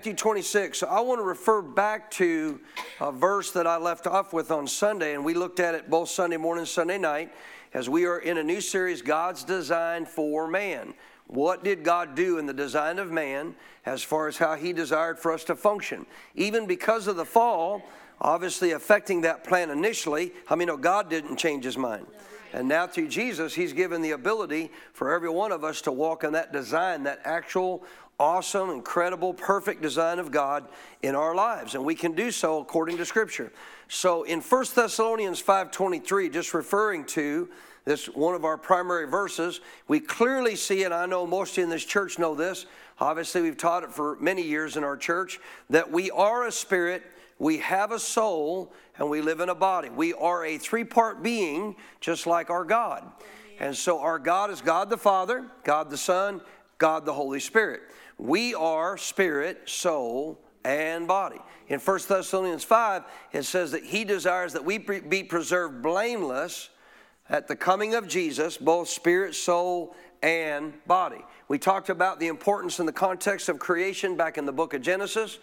Matthew 26. So I want to refer back to a verse that I left off with on Sunday, and we looked at it both Sunday morning and Sunday night as we are in a new series, God's Design for Man. What did God do in the design of man as far as how He desired for us to function? Even because of the fall, obviously affecting that plan initially, I mean, no, God didn't change His mind. And now through Jesus, He's given the ability for every one of us to walk in that design, that actual awesome, incredible, perfect design of God in our lives. And we can do so according to Scripture. So in 1 Thessalonians 5.23, just referring to this one of our primary verses, we clearly see, and I know most in this church know this, obviously we've taught it for many years in our church, that we are a spirit, we have a soul, and we live in a body. We are a three part being, just like our God. And so our God is God the Father, God the Son, God the Holy Spirit. We are spirit, soul, and body. In 1 Thessalonians 5, it says that he desires that we be preserved blameless at the coming of Jesus, both spirit, soul, and body. We talked about the importance in the context of creation back in the book of Genesis,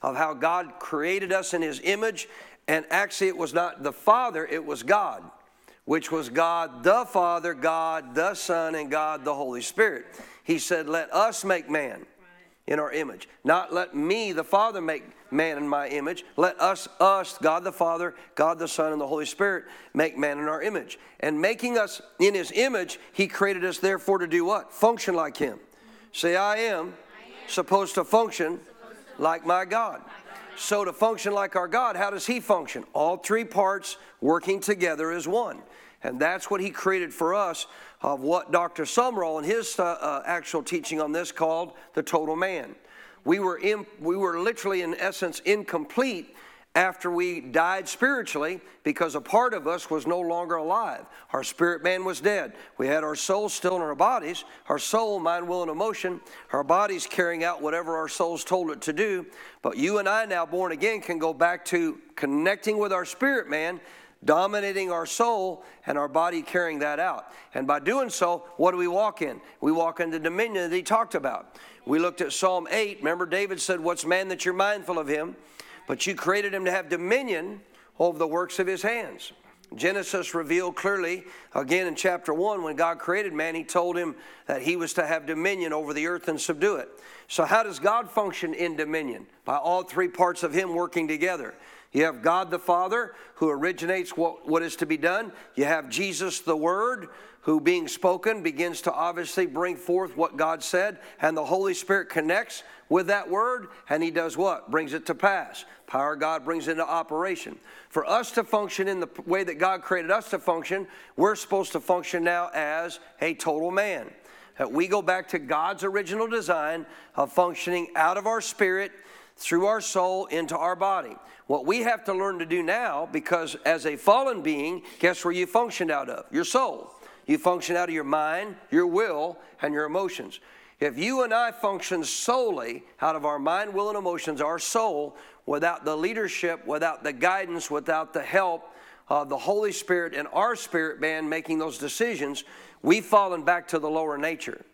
of how God created us in his image, and actually it was not the Father, it was God, which was God the Father, God the Son, and God the Holy Spirit. He said, Let us make man in our image. Not let me, the Father, make man in my image. Let us, us, God the Father, God the Son, and the Holy Spirit, make man in our image. And making us in his image, he created us therefore to do what? Function like him. Say, I am supposed to function like my God. So, to function like our God, how does he function? All three parts working together as one. And that's what he created for us of what Dr. Sumrall and his uh, uh, actual teaching on this called the total man. We were, in, we were literally, in essence, incomplete after we died spiritually because a part of us was no longer alive. Our spirit man was dead. We had our soul still in our bodies, our soul, mind, will, and emotion, our bodies carrying out whatever our souls told it to do. But you and I, now born again, can go back to connecting with our spirit man dominating our soul and our body carrying that out. And by doing so, what do we walk in? We walk in the dominion that he talked about. We looked at Psalm 8. Remember, David said, What's man that you're mindful of him? But you created him to have dominion over the works of his hands. Genesis revealed clearly, again in chapter 1, when God created man, he told him that he was to have dominion over the earth and subdue it. So, how does God function in dominion? By all three parts of him working together. You have God the Father who originates what, what is to be done. You have Jesus the Word who, being spoken, begins to obviously bring forth what God said. And the Holy Spirit connects with that Word and He does what? Brings it to pass. Power God brings into operation. For us to function in the way that God created us to function, we're supposed to function now as a total man. That we go back to God's original design of functioning out of our spirit through our soul into our body. What we have to learn to do now, because as a fallen being, guess where you function out of? Your soul. You function out of your mind, your will, and your emotions. If you and I function solely out of our mind, will, and emotions, our soul, without the leadership, without the guidance, without the help of the Holy Spirit and our spirit man making those decisions, we've fallen back to the lower nature.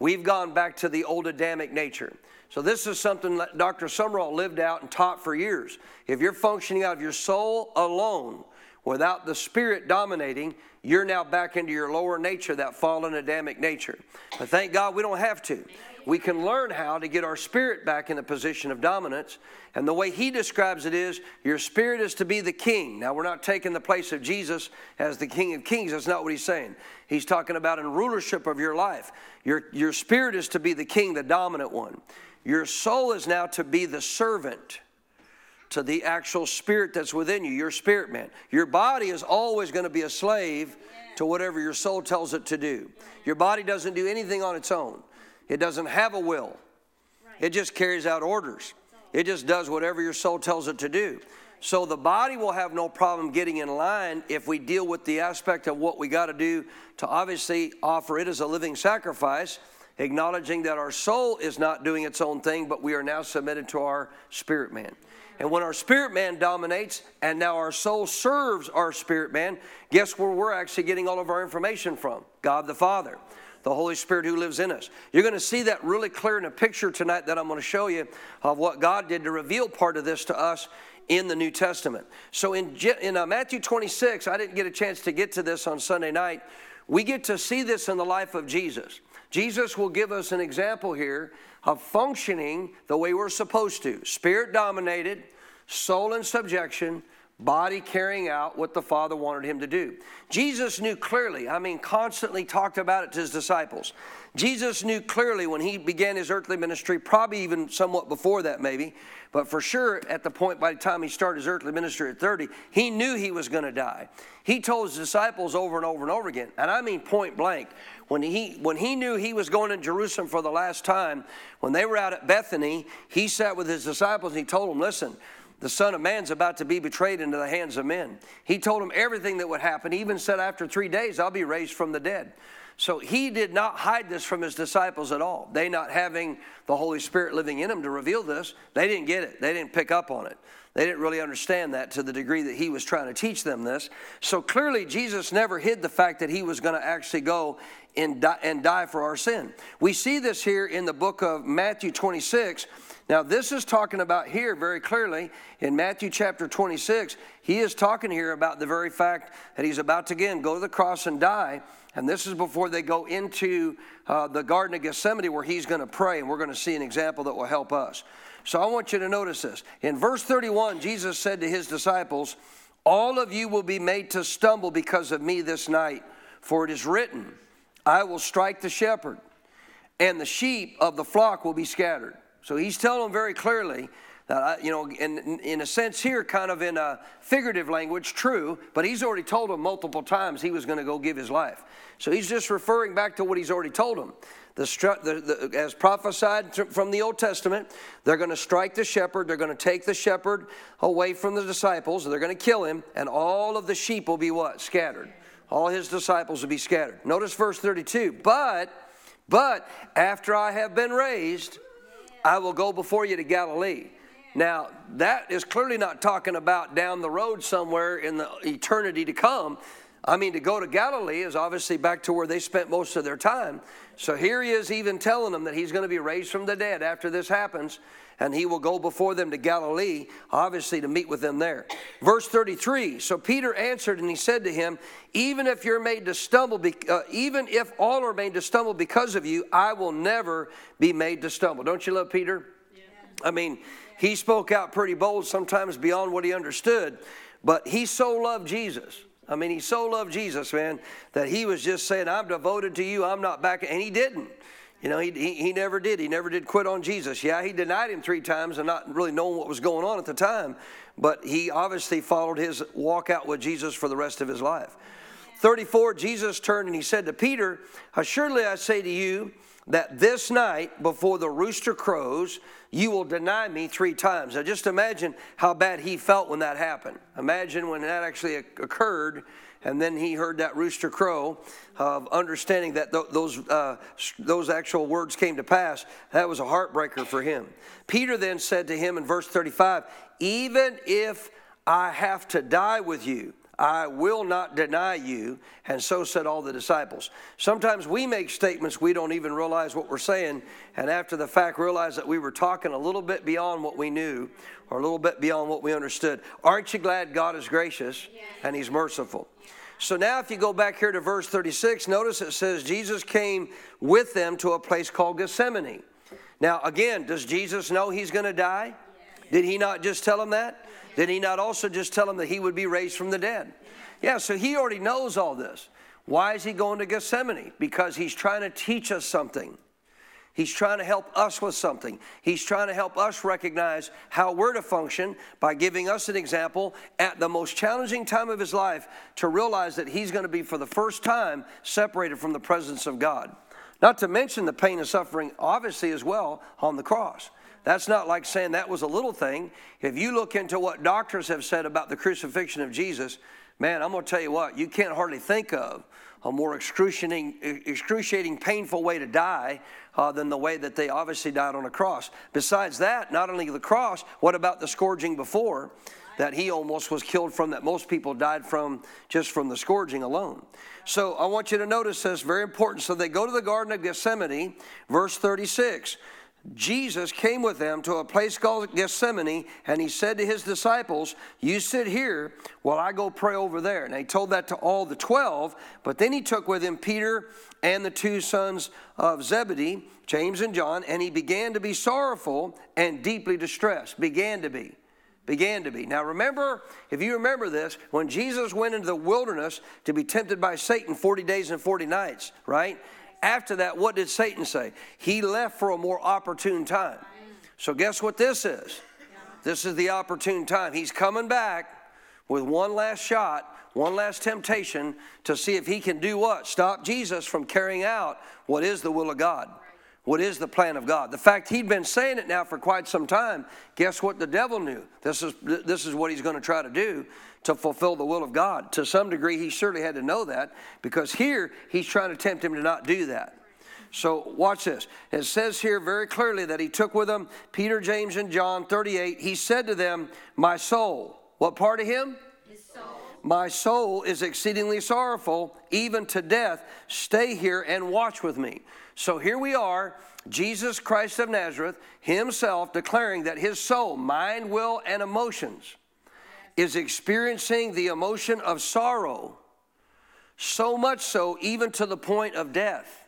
We've gone back to the old Adamic nature. So, this is something that Dr. Sumrall lived out and taught for years. If you're functioning out of your soul alone, without the spirit dominating, you're now back into your lower nature, that fallen Adamic nature. But thank God we don't have to. We can learn how to get our spirit back in a position of dominance. And the way he describes it is your spirit is to be the king. Now, we're not taking the place of Jesus as the king of kings. That's not what he's saying. He's talking about in rulership of your life. Your, your spirit is to be the king, the dominant one. Your soul is now to be the servant to the actual spirit that's within you, your spirit man. Your body is always going to be a slave to whatever your soul tells it to do. Your body doesn't do anything on its own, it doesn't have a will, it just carries out orders. It just does whatever your soul tells it to do. So the body will have no problem getting in line if we deal with the aspect of what we got to do to obviously offer it as a living sacrifice, acknowledging that our soul is not doing its own thing, but we are now submitted to our spirit man. And when our spirit man dominates and now our soul serves our spirit man, guess where we're actually getting all of our information from? God the Father, the Holy Spirit who lives in us. You're going to see that really clear in a picture tonight that I'm going to show you of what God did to reveal part of this to us in the New Testament. So in, in uh, Matthew 26, I didn't get a chance to get to this on Sunday night. We get to see this in the life of Jesus. Jesus will give us an example here of functioning the way we're supposed to spirit dominated, soul in subjection, body carrying out what the Father wanted him to do. Jesus knew clearly, I mean, constantly talked about it to his disciples. Jesus knew clearly when he began his earthly ministry, probably even somewhat before that, maybe, but for sure at the point by the time he started his earthly ministry at 30, he knew he was going to die. He told his disciples over and over and over again, and I mean point blank, when he, when he knew he was going to Jerusalem for the last time, when they were out at Bethany, he sat with his disciples and he told them, Listen, the Son of Man's about to be betrayed into the hands of men. He told them everything that would happen. He even said, After three days, I'll be raised from the dead. So he did not hide this from his disciples at all. They not having the Holy Spirit living in them to reveal this, they didn't get it. They didn't pick up on it. They didn't really understand that to the degree that he was trying to teach them this. So clearly, Jesus never hid the fact that he was going to actually go and die, and die for our sin. We see this here in the book of Matthew 26 now, this is talking about here very clearly in Matthew chapter 26. He is talking here about the very fact that he's about to again go to the cross and die. And this is before they go into uh, the Garden of Gethsemane where he's going to pray. And we're going to see an example that will help us. So I want you to notice this. In verse 31, Jesus said to his disciples, All of you will be made to stumble because of me this night, for it is written, I will strike the shepherd, and the sheep of the flock will be scattered. So he's telling them very clearly that, I, you know, in, in a sense here, kind of in a figurative language, true, but he's already told them multiple times he was going to go give his life. So he's just referring back to what he's already told them. The, the, the, as prophesied from the Old Testament, they're going to strike the shepherd, they're going to take the shepherd away from the disciples, they're going to kill him, and all of the sheep will be what? Scattered. All his disciples will be scattered. Notice verse 32. But, but after I have been raised, I will go before you to Galilee. Now, that is clearly not talking about down the road somewhere in the eternity to come. I mean, to go to Galilee is obviously back to where they spent most of their time. So here he is even telling them that he's going to be raised from the dead after this happens and he will go before them to Galilee, obviously to meet with them there. Verse 33 So Peter answered and he said to him, Even if you're made to stumble, uh, even if all are made to stumble because of you, I will never be made to stumble. Don't you love Peter? Yeah. I mean, he spoke out pretty bold, sometimes beyond what he understood, but he so loved Jesus. I mean, he so loved Jesus, man, that he was just saying, I'm devoted to you, I'm not back. And he didn't. You know, he, he, he, never did. He never did quit on Jesus. Yeah, he denied him three times and not really knowing what was going on at the time, but he obviously followed his walk out with Jesus for the rest of his life. 34, Jesus turned and he said to Peter, Assuredly I say to you that this night before the rooster crows, you will deny me three times. Now just imagine how bad he felt when that happened. Imagine when that actually occurred and then he heard that rooster crow of understanding that th- those, uh, those actual words came to pass. That was a heartbreaker for him. Peter then said to him in verse 35 Even if I have to die with you, I will not deny you. And so said all the disciples. Sometimes we make statements we don't even realize what we're saying, and after the fact realize that we were talking a little bit beyond what we knew or a little bit beyond what we understood. Aren't you glad God is gracious and He's merciful? So now, if you go back here to verse 36, notice it says Jesus came with them to a place called Gethsemane. Now, again, does Jesus know he's going to die? Did he not just tell him that? Did he not also just tell him that he would be raised from the dead? Yeah, so he already knows all this. Why is he going to Gethsemane? Because he's trying to teach us something. He's trying to help us with something. He's trying to help us recognize how we're to function by giving us an example at the most challenging time of his life to realize that he's going to be, for the first time, separated from the presence of God. Not to mention the pain and suffering, obviously, as well, on the cross. That's not like saying that was a little thing. If you look into what doctors have said about the crucifixion of Jesus, man, I'm going to tell you what, you can't hardly think of a more excruciating, excruciating painful way to die uh, than the way that they obviously died on a cross. Besides that, not only the cross, what about the scourging before? That he almost was killed from, that most people died from just from the scourging alone. So I want you to notice this, very important. So they go to the Garden of Gethsemane, verse 36. Jesus came with them to a place called Gethsemane, and he said to his disciples, You sit here while I go pray over there. And he told that to all the 12, but then he took with him Peter and the two sons of Zebedee, James and John, and he began to be sorrowful and deeply distressed. Began to be. Began to be. Now remember, if you remember this, when Jesus went into the wilderness to be tempted by Satan 40 days and 40 nights, right? After that, what did Satan say? He left for a more opportune time. So, guess what this is? This is the opportune time. He's coming back with one last shot, one last temptation to see if he can do what? Stop Jesus from carrying out what is the will of God, what is the plan of God. The fact he'd been saying it now for quite some time, guess what the devil knew? This is, this is what he's going to try to do to fulfill the will of God. To some degree, he certainly had to know that because here he's trying to tempt him to not do that. So watch this. It says here very clearly that he took with him Peter, James, and John, 38. He said to them, My soul. What part of him? His soul. My soul is exceedingly sorrowful, even to death. Stay here and watch with me. So here we are, Jesus Christ of Nazareth, himself declaring that his soul, mind, will, and emotions is experiencing the emotion of sorrow, so much so, even to the point of death.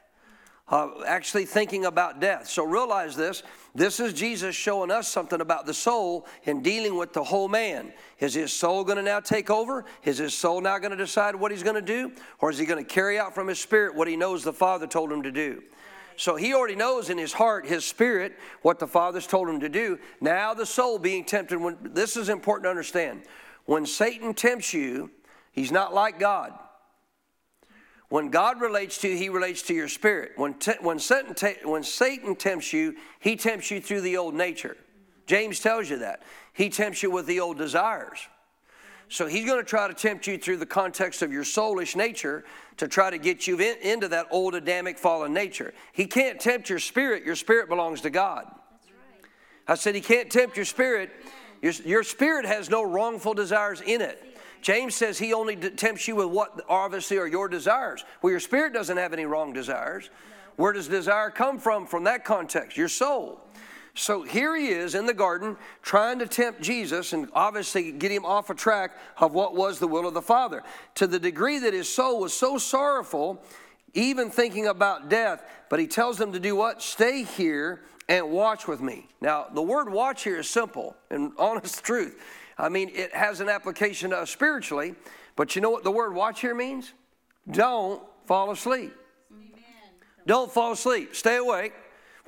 Uh, actually thinking about death. So realize this. This is Jesus showing us something about the soul in dealing with the whole man. Is his soul going to now take over? Is his soul now going to decide what he's going to do? Or is he going to carry out from his spirit what he knows the Father told him to do? So he already knows in his heart, his spirit, what the Father's told him to do. Now the soul being tempted, when this is important to understand. When Satan tempts you, he's not like God. When God relates to you, he relates to your spirit. When, te- when, Satan when Satan tempts you, he tempts you through the old nature. James tells you that. He tempts you with the old desires. So he's going to try to tempt you through the context of your soulish nature to try to get you in, into that old Adamic fallen nature. He can't tempt your spirit. Your spirit belongs to God. Right. I said he can't tempt your spirit. Your, your spirit has no wrongful desires in it. James says he only tempts you with what obviously are your desires. Well, your spirit doesn't have any wrong desires. Where does desire come from from that context? Your soul. So here he is in the garden trying to tempt Jesus and obviously get him off a track of what was the will of the Father. To the degree that his soul was so sorrowful, even thinking about death, but he tells them to do what? Stay here and watch with me. Now, the word watch here is simple and honest truth. I mean, it has an application to us spiritually, but you know what the word watch here means? Don't fall asleep. Amen. Don't fall asleep. Stay awake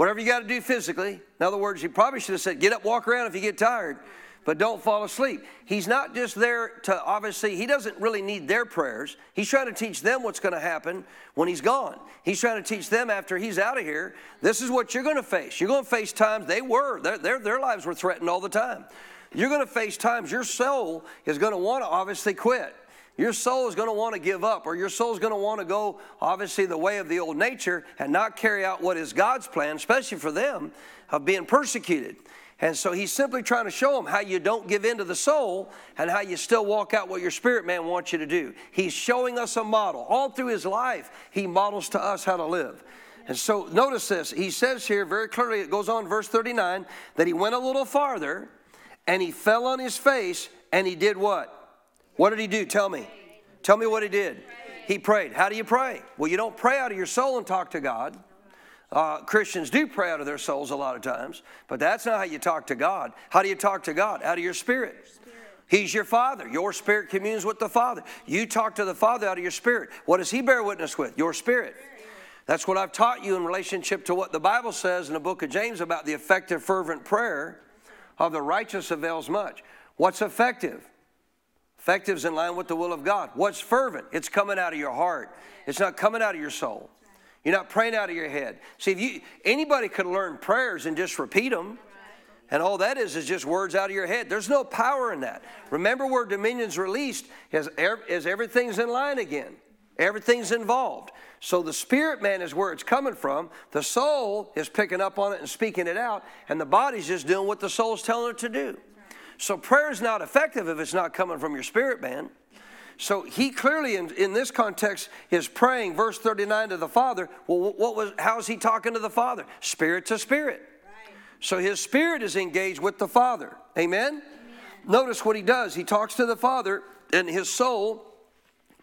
whatever you got to do physically. In other words, he probably should have said, get up, walk around if you get tired, but don't fall asleep. He's not just there to obviously, he doesn't really need their prayers. He's trying to teach them what's going to happen when he's gone. He's trying to teach them after he's out of here, this is what you're going to face. You're going to face times, they were, their, their, their lives were threatened all the time. You're going to face times your soul is going to want to obviously quit. Your soul is going to want to give up, or your soul is going to want to go, obviously, the way of the old nature and not carry out what is God's plan, especially for them, of being persecuted. And so he's simply trying to show them how you don't give in to the soul and how you still walk out what your spirit man wants you to do. He's showing us a model. All through his life, he models to us how to live. And so notice this. He says here very clearly, it goes on, verse 39, that he went a little farther and he fell on his face and he did what? What did he do? Tell me. Tell me what he did. He prayed. How do you pray? Well, you don't pray out of your soul and talk to God. Uh, Christians do pray out of their souls a lot of times, but that's not how you talk to God. How do you talk to God? Out of your spirit. He's your Father. Your spirit communes with the Father. You talk to the Father out of your spirit. What does He bear witness with? Your spirit. That's what I've taught you in relationship to what the Bible says in the book of James about the effective, fervent prayer of the righteous avails much. What's effective? Effective's in line with the will of God. What's fervent? It's coming out of your heart. It's not coming out of your soul. You're not praying out of your head. See, if you anybody could learn prayers and just repeat them, and all that is is just words out of your head. There's no power in that. Remember where dominion's released is, is everything's in line again. Everything's involved. So the spirit man is where it's coming from. The soul is picking up on it and speaking it out, and the body's just doing what the soul's telling it to do. So prayer is not effective if it's not coming from your spirit man. So he clearly, in, in this context, is praying, verse 39, to the Father. Well, what was, how's he talking to the Father? Spirit to spirit. So his spirit is engaged with the Father. Amen? Amen? Notice what he does. He talks to the Father, and his soul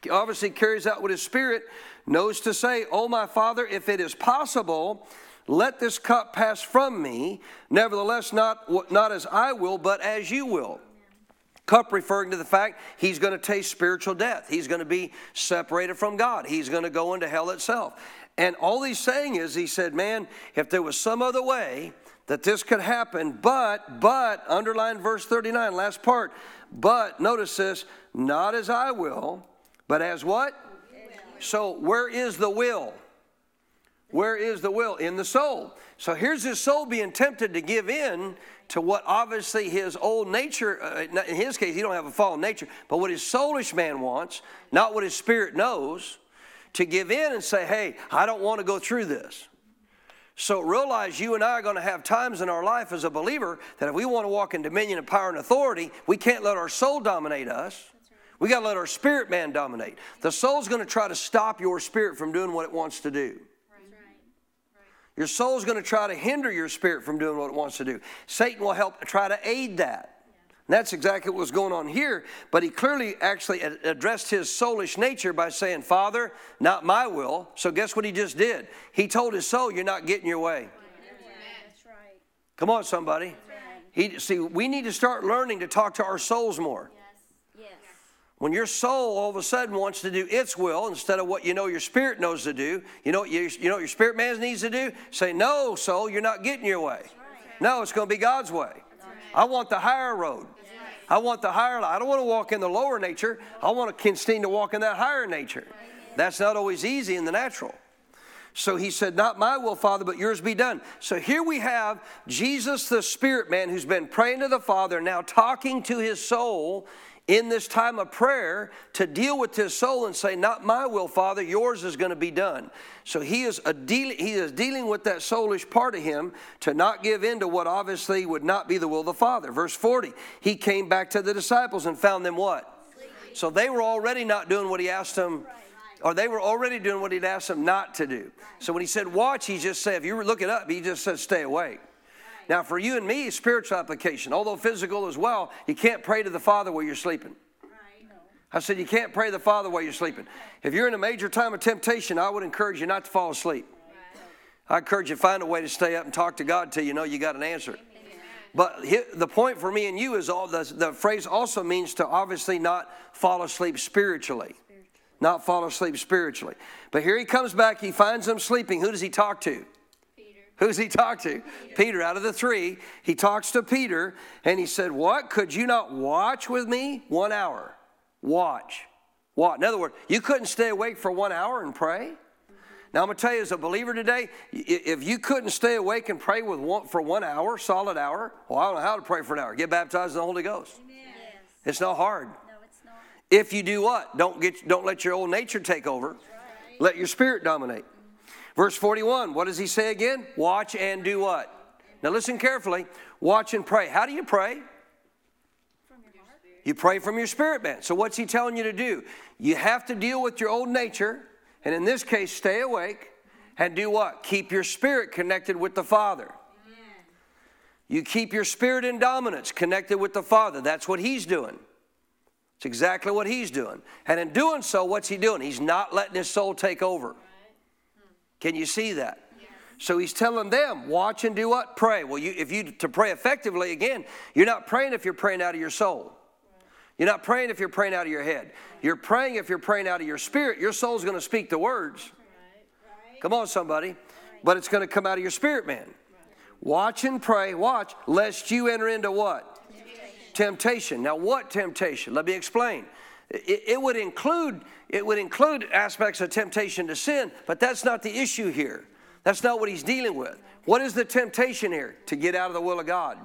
obviously carries out what his spirit knows to say, Oh, my Father, if it is possible, let this cup pass from me. Nevertheless, not, not as I will, but as you will. Cup referring to the fact he's going to taste spiritual death. He's going to be separated from God. He's going to go into hell itself. And all he's saying is, he said, Man, if there was some other way, that this could happen, but, but, underline verse 39, last part, but, notice this, not as I will, but as what? So, where is the will? Where is the will? In the soul. So, here's his soul being tempted to give in to what obviously his old nature, uh, in his case, he don't have a fallen nature, but what his soulish man wants, not what his spirit knows, to give in and say, hey, I don't want to go through this. So realize you and I are going to have times in our life as a believer that if we want to walk in dominion and power and authority, we can't let our soul dominate us. We got to let our spirit man dominate. The soul's going to try to stop your spirit from doing what it wants to do. Your soul's going to try to hinder your spirit from doing what it wants to do. Satan will help try to aid that. And that's exactly what was going on here. But he clearly actually addressed his soulish nature by saying, Father, not my will. So guess what he just did? He told his soul, You're not getting your way. Come on, somebody. He, see, we need to start learning to talk to our souls more. When your soul all of a sudden wants to do its will instead of what you know your spirit knows to do, you know what you, you know what your spirit man needs to do? Say, No, soul, you're not getting your way. No, it's going to be God's way. I want the higher road. I want the higher. I don't want to walk in the lower nature. I want to continue to walk in that higher nature. That's not always easy in the natural. So he said, Not my will, Father, but yours be done. So here we have Jesus, the Spirit man, who's been praying to the Father, now talking to his soul in this time of prayer to deal with his soul and say, Not my will, Father, yours is going to be done. So he is, a deal, he is dealing with that soulish part of him to not give in to what obviously would not be the will of the Father. Verse 40, he came back to the disciples and found them what? So they were already not doing what he asked them, or they were already doing what he'd asked them not to do. So when he said watch, he just said, if you look it up, he just said stay awake. Now, for you and me, spiritual application, although physical as well, you can't pray to the Father while you're sleeping. I said, you can't pray to the Father while you're sleeping. If you're in a major time of temptation, I would encourage you not to fall asleep. I encourage you to find a way to stay up and talk to God until you know you got an answer. But the point for me and you is all the, the phrase also means to obviously not fall asleep spiritually. Not fall asleep spiritually. But here he comes back, he finds them sleeping. Who does he talk to? Who's he talk to? Peter. Peter. Out of the three, he talks to Peter and he said, What? Could you not watch with me one hour? Watch. What? In other words, you couldn't stay awake for one hour and pray? Now, I'm going to tell you, as a believer today, if you couldn't stay awake and pray with one, for one hour, solid hour, well, I don't know how to pray for an hour. Get baptized in the Holy Ghost. Yes. It's not hard. No, it's not. If you do what? Don't, get, don't let your old nature take over. Right. Let your spirit dominate. Verse 41, what does he say again? Watch and do what? Now listen carefully. Watch and pray. How do you pray? You pray from your spirit man. So what's he telling you to do? You have to deal with your old nature, and in this case, stay awake and do what? Keep your spirit connected with the Father. You keep your spirit in dominance connected with the Father. That's what he's doing. It's exactly what he's doing. And in doing so, what's he doing? He's not letting his soul take over. Can you see that? So he's telling them, watch and do what? Pray. Well, you, if you to pray effectively, again, you're not praying if you're praying out of your soul. You're not praying if you're praying out of your head. You're praying if you're praying out of your spirit. Your soul's going to speak the words. Come on, somebody. But it's going to come out of your spirit, man. Watch and pray, watch, lest you enter into what? Temptation. temptation. Now, what temptation? Let me explain. It, it, would include it would include aspects of temptation to sin, but that's not the issue here. That's not what he's dealing with. What is the temptation here? To get out of the will of God.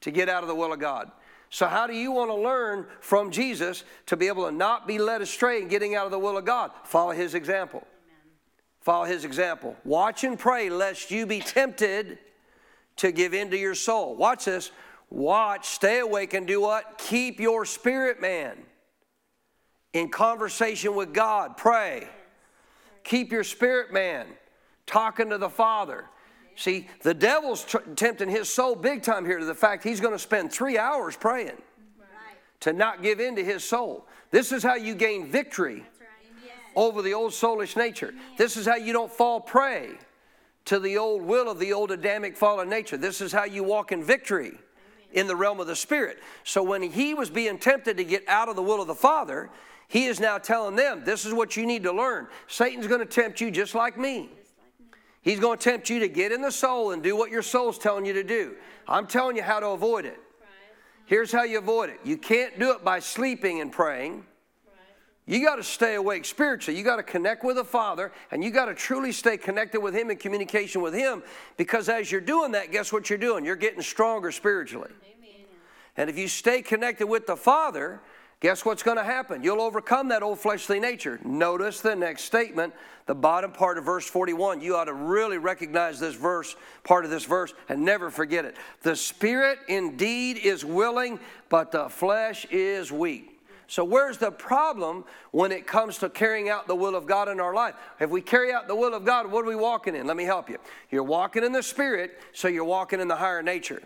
To get out of the will of God. So, how do you want to learn from Jesus to be able to not be led astray in getting out of the will of God? Follow his example. Follow his example. Watch and pray lest you be tempted to give in to your soul. Watch this. Watch, stay awake, and do what? Keep your spirit man in conversation with God. Pray. Keep your spirit man talking to the Father. See, the devil's t- tempting his soul big time here to the fact he's going to spend three hours praying right. to not give in to his soul. This is how you gain victory right. over the old soulish nature. This is how you don't fall prey to the old will of the old Adamic fallen nature. This is how you walk in victory in the realm of the Spirit. So when he was being tempted to get out of the will of the Father, he is now telling them, This is what you need to learn. Satan's going to tempt you just like me. He's going to tempt you to get in the soul and do what your soul's telling you to do. I'm telling you how to avoid it. Here's how you avoid it you can't do it by sleeping and praying. You got to stay awake spiritually. You got to connect with the Father, and you got to truly stay connected with Him in communication with Him. Because as you're doing that, guess what you're doing? You're getting stronger spiritually. Amen. And if you stay connected with the Father, guess what's going to happen? You'll overcome that old fleshly nature. Notice the next statement, the bottom part of verse 41. You ought to really recognize this verse, part of this verse, and never forget it. The spirit indeed is willing, but the flesh is weak. So, where's the problem when it comes to carrying out the will of God in our life? If we carry out the will of God, what are we walking in? Let me help you. You're walking in the Spirit, so you're walking in the higher nature.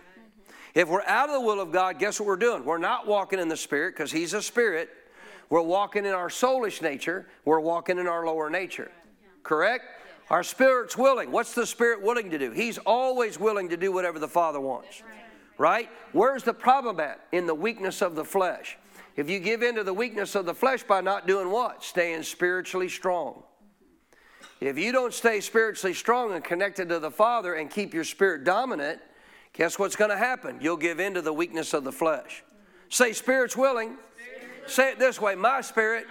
If we're out of the will of God, guess what we're doing? We're not walking in the Spirit because He's a Spirit. We're walking in our soulish nature. We're walking in our lower nature. Correct? Our spirit's willing. What's the Spirit willing to do? He's always willing to do whatever the Father wants. Right? Where's the problem at? In the weakness of the flesh. If you give in to the weakness of the flesh by not doing what? Staying spiritually strong. If you don't stay spiritually strong and connected to the Father and keep your spirit dominant, guess what's going to happen? You'll give in to the weakness of the flesh. Say, Spirit's willing. Say it this way My spirit,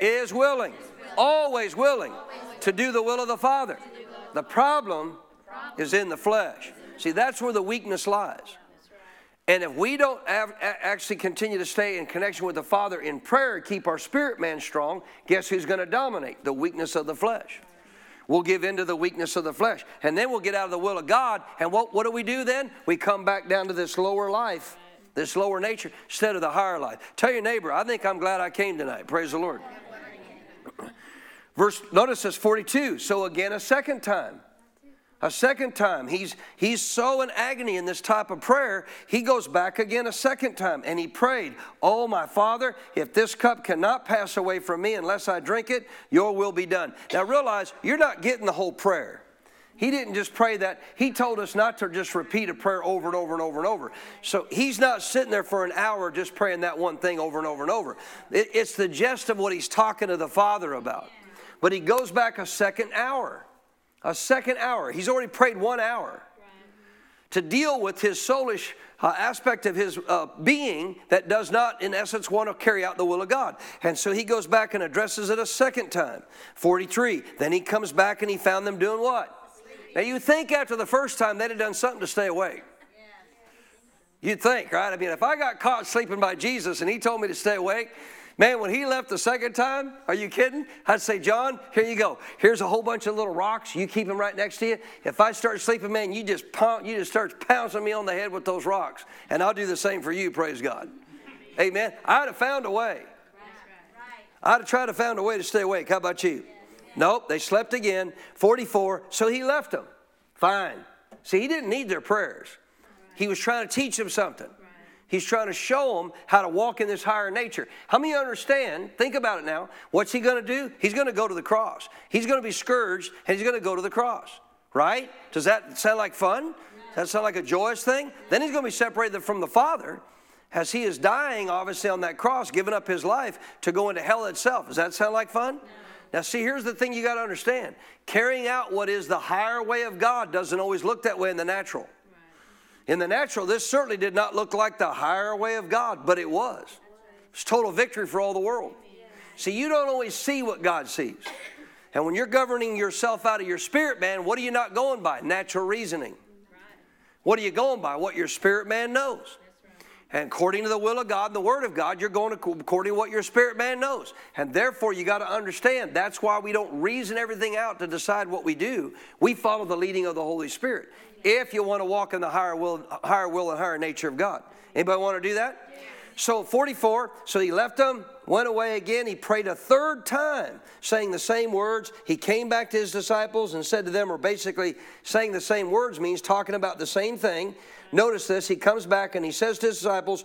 is willing, always willing to do the will of the Father. The problem is in the flesh. See, that's where the weakness lies. And if we don't actually continue to stay in connection with the Father in prayer, keep our spirit man strong, guess who's going to dominate? The weakness of the flesh. We'll give into the weakness of the flesh. And then we'll get out of the will of God. And what, what do we do then? We come back down to this lower life, this lower nature, instead of the higher life. Tell your neighbor, I think I'm glad I came tonight. Praise the Lord. Verse, notice this 42. So again, a second time. A second time, he's, he's so in agony in this type of prayer, he goes back again a second time and he prayed, Oh, my Father, if this cup cannot pass away from me unless I drink it, your will be done. Now realize you're not getting the whole prayer. He didn't just pray that. He told us not to just repeat a prayer over and over and over and over. So he's not sitting there for an hour just praying that one thing over and over and over. it's the gist of what he's talking to the Father about. But he goes back a second hour a second hour. He's already prayed one hour to deal with his soulish uh, aspect of his uh, being that does not, in essence, want to carry out the will of God. And so he goes back and addresses it a second time. 43. Then he comes back and he found them doing what? Now you think after the first time they'd have done something to stay awake. You'd think, right? I mean, if I got caught sleeping by Jesus and he told me to stay awake, Man, when he left the second time, are you kidding? I'd say, John, here you go. Here's a whole bunch of little rocks. You keep them right next to you. If I start sleeping, man, you just you just start pouncing me on the head with those rocks. And I'll do the same for you, praise God. Amen. I'd have found a way. I'd have tried to find a way to stay awake. How about you? Nope, they slept again. 44. So he left them. Fine. See, he didn't need their prayers. He was trying to teach them something. He's trying to show them how to walk in this higher nature. How many understand? Think about it now. What's he going to do? He's going to go to the cross. He's going to be scourged and he's going to go to the cross. Right? Does that sound like fun? Does that sound like a joyous thing? Then he's going to be separated from the Father as he is dying, obviously, on that cross, giving up his life to go into hell itself. Does that sound like fun? Now, see, here's the thing you got to understand carrying out what is the higher way of God doesn't always look that way in the natural. In the natural, this certainly did not look like the higher way of God, but it was. It's total victory for all the world. See, you don't always see what God sees. And when you're governing yourself out of your spirit man, what are you not going by? Natural reasoning. What are you going by? What your spirit man knows. And according to the will of God and the Word of God, you're going according to what your spirit man knows. And therefore, you got to understand that's why we don't reason everything out to decide what we do. We follow the leading of the Holy Spirit. If you want to walk in the higher will, higher will and higher nature of God. Anybody want to do that? So 44, so he left them, went away again. He prayed a third time, saying the same words. He came back to his disciples and said to them, or basically saying the same words means talking about the same thing. Notice this. He comes back and he says to his disciples,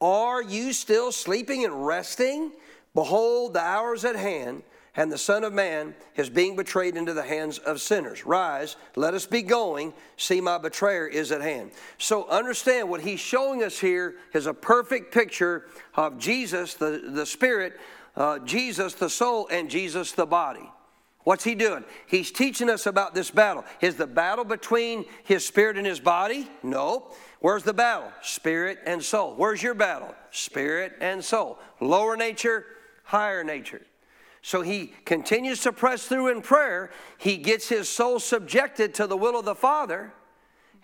Are you still sleeping and resting? Behold, the hour is at hand and the Son of Man is being betrayed into the hands of sinners. Rise, let us be going. See, my betrayer is at hand. So understand what he's showing us here is a perfect picture of Jesus, the, the Spirit, uh, Jesus, the soul, and Jesus, the body. What's he doing? He's teaching us about this battle. Is the battle between his spirit and his body? No. Where's the battle? Spirit and soul. Where's your battle? Spirit and soul. Lower nature, higher nature. So he continues to press through in prayer. He gets his soul subjected to the will of the Father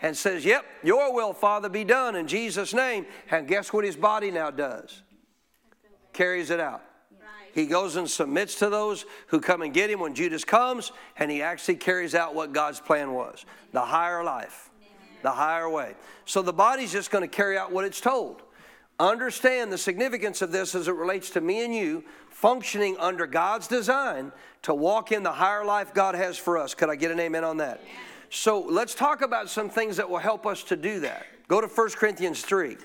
and says, Yep, your will, Father, be done in Jesus' name. And guess what his body now does? Carries it out. He goes and submits to those who come and get him when Judas comes, and he actually carries out what God's plan was the higher life, the higher way. So the body's just going to carry out what it's told. Understand the significance of this as it relates to me and you functioning under God's design to walk in the higher life God has for us. Could I get an amen on that? So let's talk about some things that will help us to do that. Go to 1 Corinthians 3.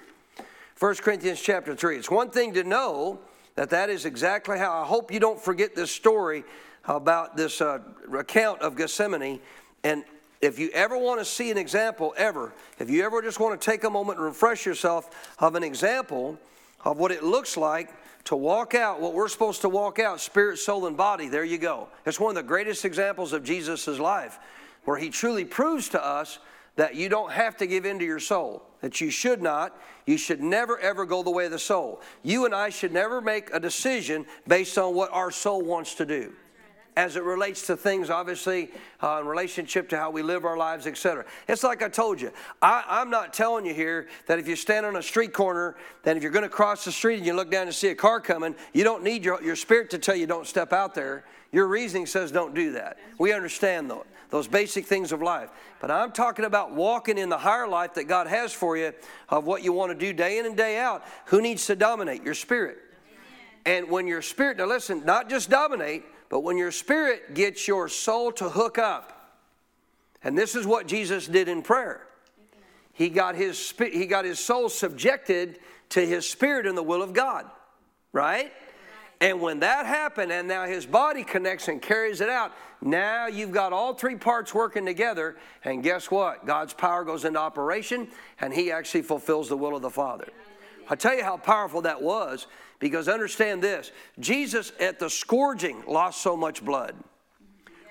1 Corinthians chapter 3. It's one thing to know that that is exactly how. I hope you don't forget this story about this uh, account of Gethsemane. And if you ever want to see an example, ever, if you ever just want to take a moment and refresh yourself of an example of what it looks like to walk out what we're supposed to walk out spirit, soul, and body, there you go. It's one of the greatest examples of Jesus' life where he truly proves to us that you don't have to give in to your soul, that you should not. You should never, ever go the way of the soul. You and I should never make a decision based on what our soul wants to do as it relates to things, obviously, uh, in relationship to how we live our lives, etc. It's like I told you. I, am not telling you here that if you stand on a street corner, that if you're going to cross the street and you look down and see a car coming, you don't need your, your spirit to tell you don't step out there. Your reasoning says don't do that. We understand those, those basic things of life. But I'm talking about walking in the higher life that God has for you of what you want to do day in and day out. Who needs to dominate? Your spirit. And when your spirit, now listen, not just dominate, but when your spirit gets your soul to hook up, and this is what Jesus did in prayer. He got his, he got his soul subjected to his spirit and the will of God, right? And when that happened, and now his body connects and carries it out, now you've got all three parts working together. And guess what? God's power goes into operation, and he actually fulfills the will of the Father. i tell you how powerful that was because understand this Jesus at the scourging lost so much blood.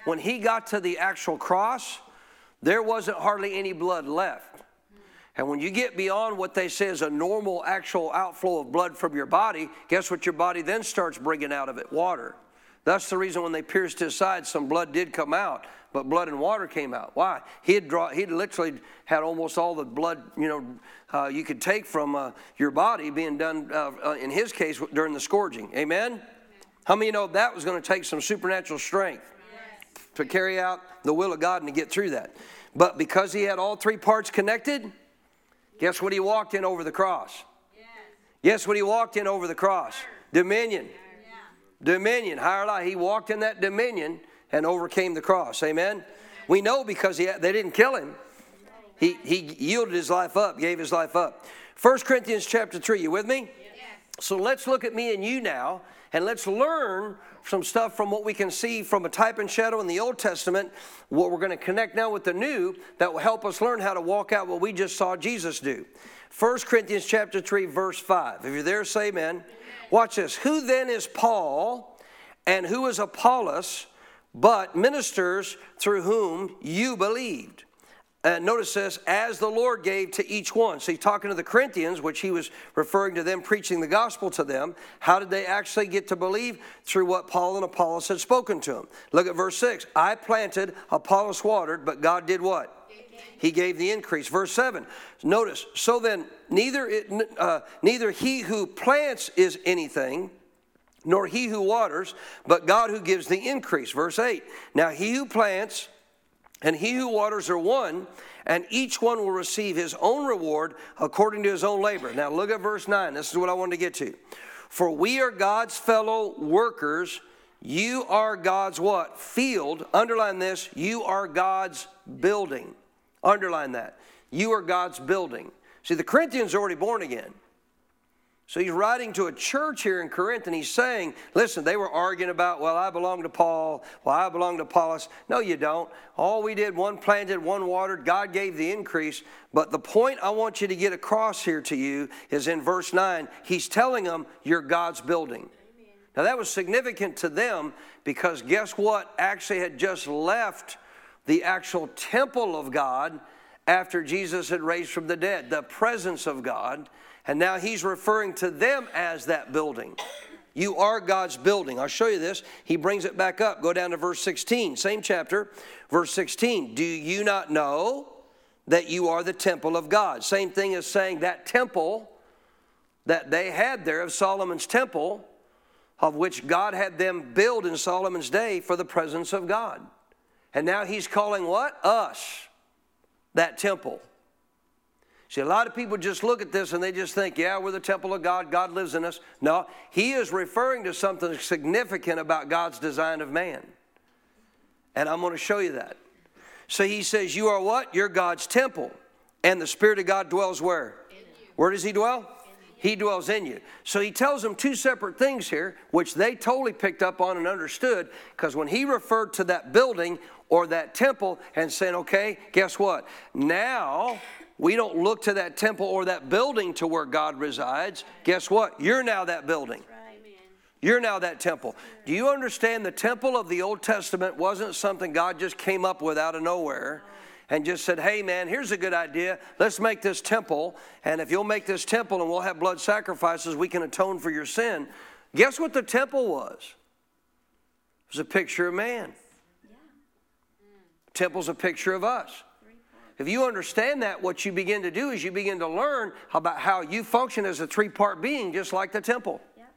When he got to the actual cross, there wasn't hardly any blood left. And when you get beyond what they say is a normal actual outflow of blood from your body, guess what your body then starts bringing out of it? Water. That's the reason when they pierced his side, some blood did come out, but blood and water came out. Why? He had draw, he literally had almost all the blood, you know, uh, you could take from uh, your body being done, uh, uh in his case, during the scourging. Amen? Amen. How many know that was going to take some supernatural strength yes. to carry out the will of God and to get through that? But because he had all three parts connected, guess what he walked in over the cross? Yes. Guess what he walked in over the cross? Dominion dominion, higher life. He walked in that dominion and overcame the cross. Amen. We know because he, they didn't kill him. He, he yielded his life up, gave his life up. 1 Corinthians chapter 3, you with me? So let's look at me and you now, and let's learn some stuff from what we can see from a type and shadow in the Old Testament, what we're going to connect now with the New that will help us learn how to walk out what we just saw Jesus do. 1 Corinthians chapter 3, verse 5. If you're there, say amen. Watch this. Who then is Paul, And who is Apollos but ministers through whom you believed? Uh, notice this, as the Lord gave to each one. So he's talking to the Corinthians, which he was referring to them preaching the gospel to them. How did they actually get to believe? Through what Paul and Apollos had spoken to them. Look at verse 6. I planted, Apollos watered, but God did what? He gave the increase. Verse 7. Notice, so then neither, it, uh, neither he who plants is anything, nor he who waters, but God who gives the increase. Verse 8. Now he who plants, and he who waters are one, and each one will receive his own reward according to his own labor. Now look at verse 9. This is what I wanted to get to. For we are God's fellow workers. You are God's what? Field. Underline this. You are God's building. Underline that. You are God's building. See, the Corinthians are already born again. So he's writing to a church here in Corinth and he's saying, listen, they were arguing about, well, I belong to Paul, well, I belong to Apollos. No, you don't. All we did, one planted, one watered, God gave the increase. But the point I want you to get across here to you is in verse 9, he's telling them, you're God's building. Now that was significant to them because guess what actually had just left the actual temple of God after Jesus had raised from the dead, the presence of God. And now he's referring to them as that building. You are God's building. I'll show you this. He brings it back up. Go down to verse 16, same chapter, verse 16. Do you not know that you are the temple of God? Same thing as saying that temple that they had there of Solomon's temple, of which God had them build in Solomon's day for the presence of God. And now he's calling what? Us, that temple. See, a lot of people just look at this and they just think, yeah, we're the temple of God, God lives in us. No, he is referring to something significant about God's design of man. And I'm going to show you that. So he says, You are what? You're God's temple. And the Spirit of God dwells where? Where does he dwell? He dwells in you. So he tells them two separate things here, which they totally picked up on and understood, because when he referred to that building or that temple and saying, okay, guess what? Now we don't look to that temple or that building to where God resides. Guess what? You're now that building. You're now that temple. Do you understand the temple of the Old Testament wasn't something God just came up with out of nowhere and just said, hey man, here's a good idea. Let's make this temple. And if you'll make this temple and we'll have blood sacrifices, we can atone for your sin. Guess what the temple was? It was a picture of man. Temple's a picture of us. If you understand that, what you begin to do is you begin to learn about how you function as a three part being, just like the temple. Yep.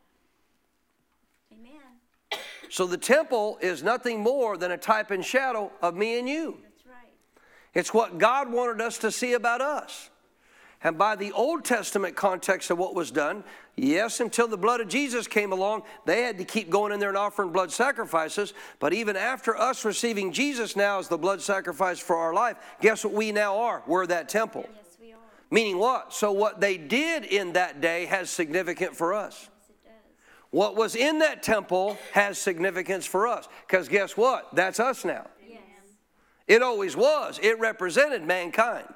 Amen. So the temple is nothing more than a type and shadow of me and you. That's right. It's what God wanted us to see about us. And by the Old Testament context of what was done, yes, until the blood of Jesus came along, they had to keep going in there and offering blood sacrifices. But even after us receiving Jesus now as the blood sacrifice for our life, guess what we now are? We're that temple. Yes, we are. Meaning what? So what they did in that day has significance for us. Yes, what was in that temple has significance for us. Because guess what? That's us now. Yes. It always was. It represented mankind.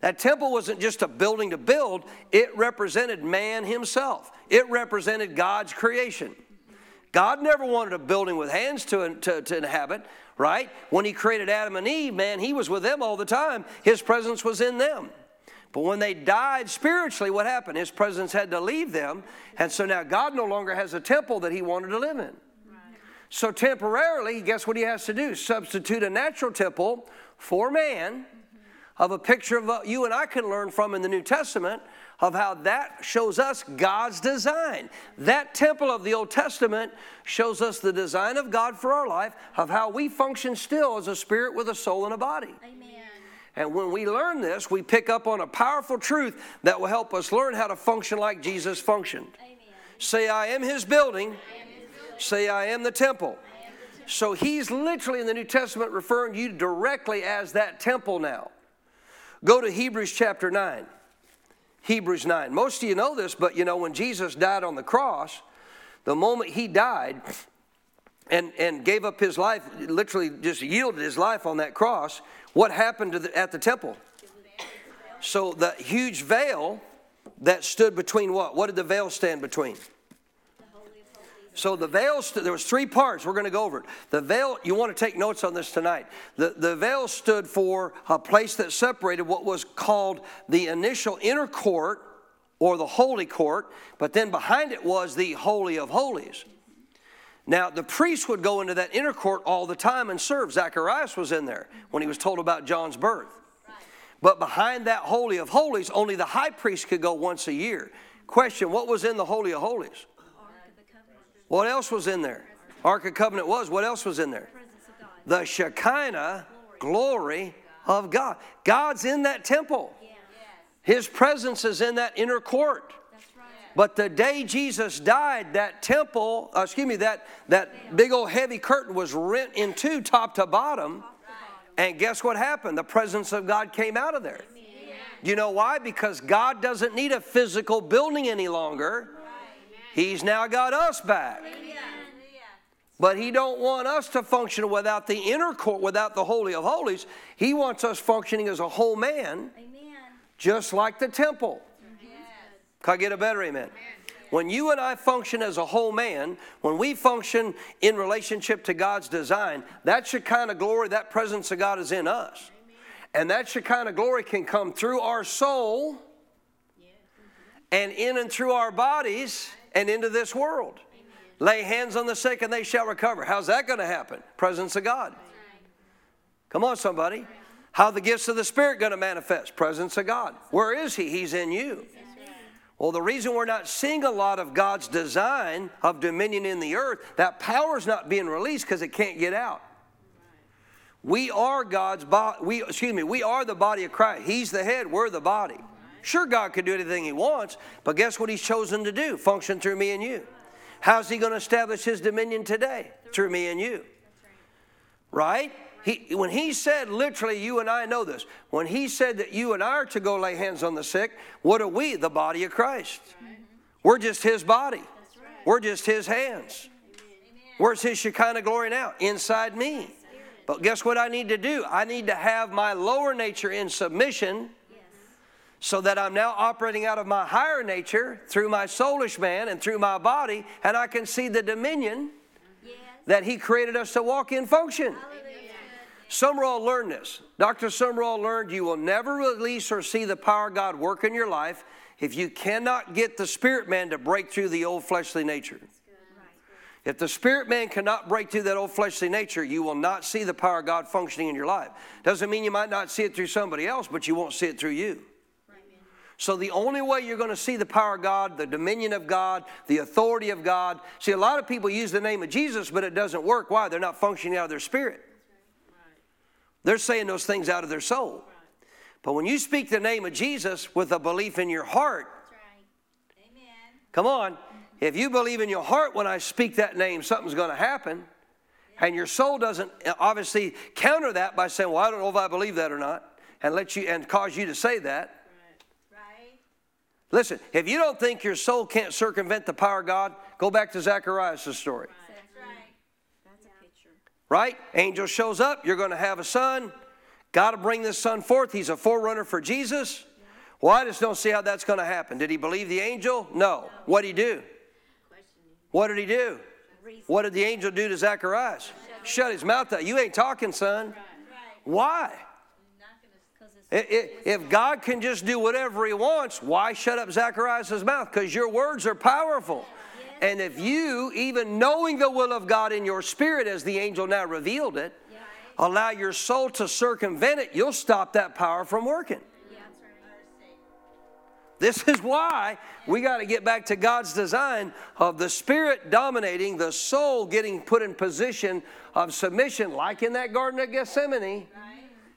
That temple wasn't just a building to build, it represented man himself, it represented God's creation. God never wanted a building with hands to, to, to, inhabit, right? When He created Adam and Eve, man, He was with them all the time. His presence was in them. But when they died spiritually, what happened? His presence had to leave them. And so now God no longer has a temple that He wanted to live in. So temporarily, guess what He has to do? Substitute a natural temple for man of a picture of what you and I can learn from in the New Testament of how that shows us God's design. That temple of the Old Testament shows us the design of God for our life, of how we function still as a spirit with a soul and a body. Amen. And when we learn this, we pick up on a powerful truth that will help us learn how to function like Jesus functioned. Amen. Say, I am his building. I am his building. Say, I am the temple. So he's literally in the New Testament referring to you directly as that temple now. Go to Hebrews chapter 9. Hebrews 9. Most of you know this, but you know, when Jesus died on the cross, the moment he died and, and gave up his life, literally just yielded his life on that cross, what happened the, at the temple? So the huge veil that stood between what? What did the veil stand between? So the veil, there was three parts. We're going to go over it. The veil, you want to take notes on this tonight. The, the veil stood for a place that separated what was called the initial inner court or the holy court, but then behind it was the holy of holies. Now, the priest would go into that inner court all the time and serve. Zacharias was in there when he was told about John's birth. But behind that Holy of Holies, only the high priest could go once a year. Question What was in the Holy of Holies? What else was in there? Ark of Covenant was. What else was in there? The Shekinah glory of God. God's in that temple. His presence is in that inner court. But the day Jesus died, that temple, uh, excuse me, that, that big old heavy curtain was rent in two, top to bottom. And guess what happened? The presence of God came out of there. You know why? Because God doesn't need a physical building any longer. He's now got us back. But he don't want us to function without the inner court, without the holy of holies. He wants us functioning as a whole man, just like the temple. Can I get a better amen? When you and I function as a whole man, when we function in relationship to God's design, that of glory, that presence of God is in us. And that Shekinah glory can come through our soul and in and through our bodies and into this world. Lay hands on the sick and they shall recover. How's that going to happen? Presence of God. Come on, somebody. How the gifts of the Spirit going to manifest? Presence of God. Where is He? He's in you. Well, the reason we're not seeing a lot of God's design of dominion in the earth, that power's not being released because it can't get out. We are God's body. We, excuse me, we are the body of Christ. He's the head, we're the body. Sure, God could do anything He wants, but guess what He's chosen to do? Function through me and you. How's He going to establish His dominion today? Through me and you. Right? He, when he said, literally, you and I know this, when he said that you and I are to go lay hands on the sick, what are we? The body of Christ. We're just his body, we're just his hands. Where's his Shekinah glory now? Inside me. But guess what I need to do? I need to have my lower nature in submission so that I'm now operating out of my higher nature through my soulish man and through my body, and I can see the dominion that he created us to walk in function. Sumrall learned this. Dr. Sumrall learned you will never release or see the power of God work in your life if you cannot get the spirit man to break through the old fleshly nature. If the spirit man cannot break through that old fleshly nature, you will not see the power of God functioning in your life. Doesn't mean you might not see it through somebody else, but you won't see it through you. So, the only way you're going to see the power of God, the dominion of God, the authority of God. See, a lot of people use the name of Jesus, but it doesn't work. Why? They're not functioning out of their spirit. They're saying those things out of their soul. But when you speak the name of Jesus with a belief in your heart, come on, if you believe in your heart when I speak that name, something's going to happen. And your soul doesn't uh, obviously counter that by saying, Well, I don't know if I believe that or not, and let you and cause you to say that. Listen, if you don't think your soul can't circumvent the power of God, go back to Zacharias' story. Right? Angel shows up, you're going to have a son. Got to bring this son forth. He's a forerunner for Jesus. Well, I just don't see how that's going to happen. Did he believe the angel? No. What did he do? What did he do? What did the angel do to Zacharias? Shut his mouth up. You ain't talking, son. Why? If God can just do whatever He wants, why shut up Zacharias' mouth? Because your words are powerful. And if you, even knowing the will of God in your spirit, as the angel now revealed it, allow your soul to circumvent it, you'll stop that power from working. This is why we got to get back to God's design of the spirit dominating, the soul getting put in position of submission, like in that Garden of Gethsemane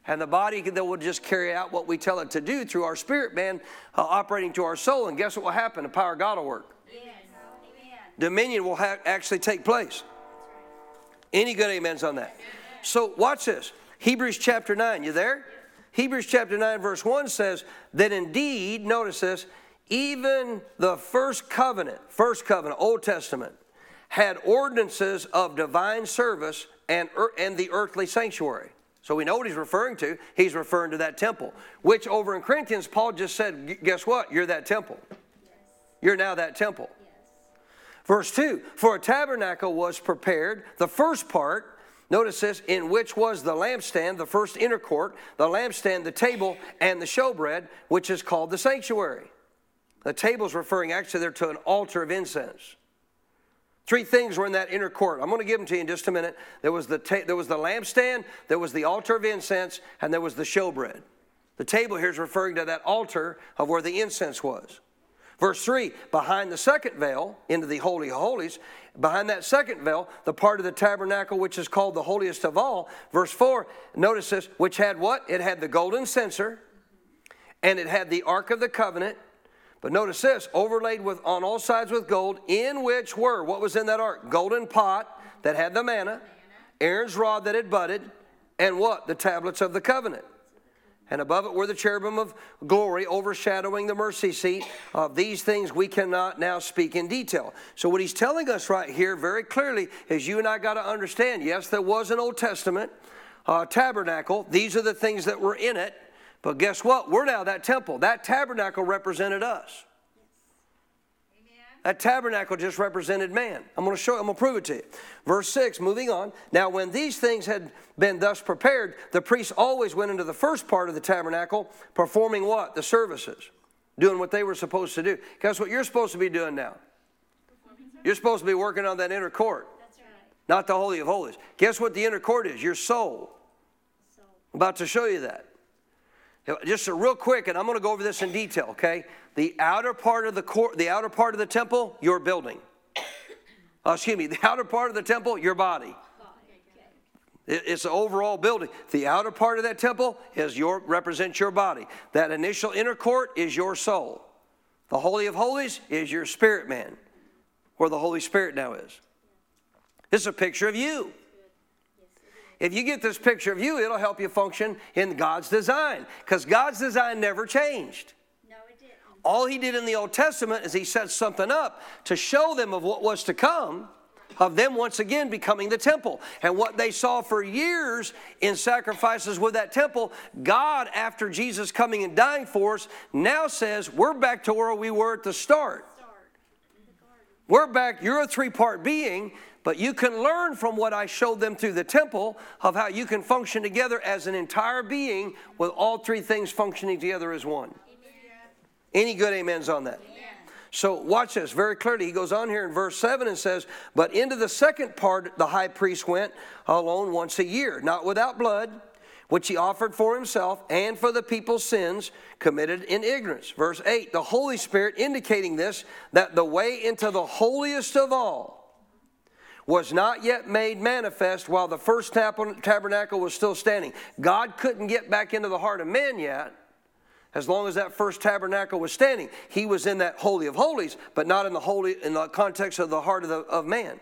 and the body that will just carry out what we tell it to do through our spirit man uh, operating to our soul. And guess what will happen? The power of God will work. Yes. Dominion will ha- actually take place. Any good amens on that? So watch this. Hebrews chapter 9. You there? Hebrews chapter 9, verse 1 says that indeed, notice this, even the first covenant, first covenant, Old Testament, had ordinances of divine service and, and the earthly sanctuary. So we know what he's referring to. He's referring to that temple, which over in Corinthians, Paul just said, guess what? You're that temple. Yes. You're now that temple. Yes. Verse 2 For a tabernacle was prepared, the first part, notice this, in which was the lampstand, the first inner court, the lampstand, the table, and the showbread, which is called the sanctuary. The table is referring actually there to an altar of incense. Three things were in that inner court. I'm going to give them to you in just a minute. There was the, ta- there was the lampstand, there was the altar of incense, and there was the showbread. The table here is referring to that altar of where the incense was. Verse 3 behind the second veil into the Holy of Holies, behind that second veil, the part of the tabernacle which is called the holiest of all. Verse 4, notice this, which had what? It had the golden censer, and it had the Ark of the Covenant. But notice this, overlaid with on all sides with gold, in which were what was in that ark? Golden pot that had the manna, Aaron's rod that had budded, and what? The tablets of the covenant and above it were the cherubim of glory overshadowing the mercy seat. Of these things we cannot now speak in detail. So, what he's telling us right here very clearly is you and I got to understand yes, there was an Old Testament uh, tabernacle, these are the things that were in it, but guess what? We're now that temple. That tabernacle represented us. That tabernacle just represented man. I'm going to show, I'm going to prove it to you. Verse 6, moving on. Now, when these things had been thus prepared, the priests always went into the first part of the tabernacle, performing what? The services, doing what they were supposed to do. Guess what you're supposed to be doing now? You're supposed to be working on that inner court, right. not the Holy of Holies. Guess what the inner court is? Your soul. soul. I'm about to show you that. Just a real quick, and I'm going to go over this in detail, okay? The outer part of the court, the outer part of the temple, your building. Oh, excuse me, the outer part of the temple, your body. It's an overall building. The outer part of that temple is your represents your body. That initial inner court is your soul. The Holy of Holies is your spirit man, where the Holy Spirit now is. This is a picture of you. If you get this picture of you, it'll help you function in God's design because God's design never changed. No, it didn't. All he did in the Old Testament is he set something up to show them of what was to come of them once again becoming the temple. And what they saw for years in sacrifices with that temple, God, after Jesus coming and dying for us, now says, We're back to where we were at the start. We're back, you're a three part being. But you can learn from what I showed them through the temple of how you can function together as an entire being with all three things functioning together as one. Amen. Any good amens on that? Amen. So watch this very clearly. He goes on here in verse 7 and says, But into the second part the high priest went alone once a year, not without blood, which he offered for himself and for the people's sins committed in ignorance. Verse 8, the Holy Spirit indicating this, that the way into the holiest of all, was not yet made manifest while the first tabernacle was still standing. God couldn't get back into the heart of man yet. As long as that first tabernacle was standing, he was in that holy of holies, but not in the holy in the context of the heart of, the, of man.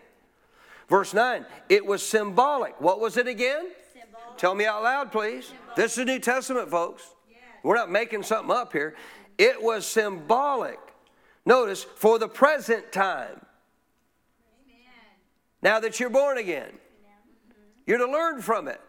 Verse 9, it was symbolic. What was it again? Symbolic. Tell me out loud, please. Symbolic. This is New Testament, folks. Yes. We're not making something up here. It was symbolic. Notice, for the present time now that you're born again. You're to learn from it.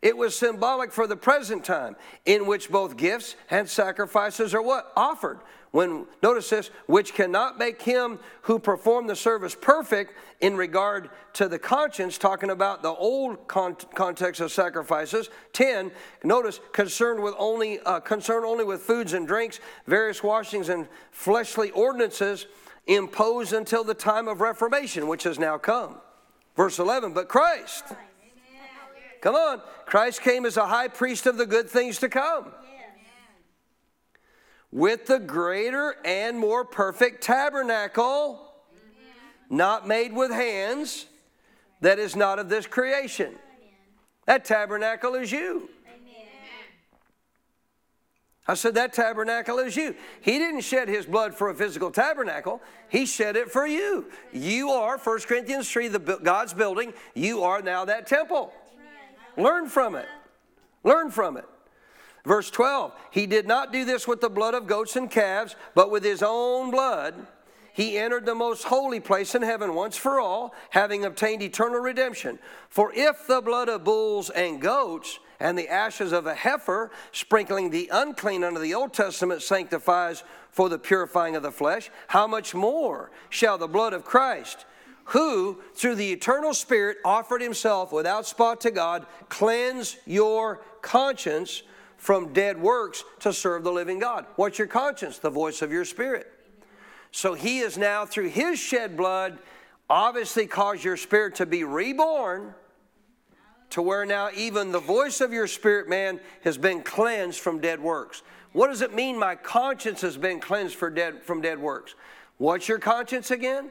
It was symbolic for the present time in which both gifts and sacrifices are what? Offered. When notice this, which cannot make him who performed the service perfect in regard to the conscience, talking about the old con- context of sacrifices. Ten, notice concerned with only uh, concerned only with foods and drinks, various washings and fleshly ordinances imposed until the time of Reformation, which has now come. Verse 11, but Christ. Come on. Christ came as a high priest of the good things to come. With the greater and more perfect tabernacle, not made with hands, that is not of this creation. That tabernacle is you. I said, That tabernacle is you. He didn't shed his blood for a physical tabernacle, he shed it for you. You are, 1 Corinthians 3, the, God's building. You are now that temple. Learn from it. Learn from it. Verse 12, he did not do this with the blood of goats and calves, but with his own blood. He entered the most holy place in heaven once for all, having obtained eternal redemption. For if the blood of bulls and goats and the ashes of a heifer, sprinkling the unclean under the Old Testament, sanctifies for the purifying of the flesh, how much more shall the blood of Christ, who through the eternal Spirit offered himself without spot to God, cleanse your conscience from dead works to serve the living God? What's your conscience? The voice of your spirit. So he is now, through his shed blood, obviously caused your spirit to be reborn to where now even the voice of your spirit man has been cleansed from dead works. What does it mean my conscience has been cleansed for dead, from dead works? What's your conscience again?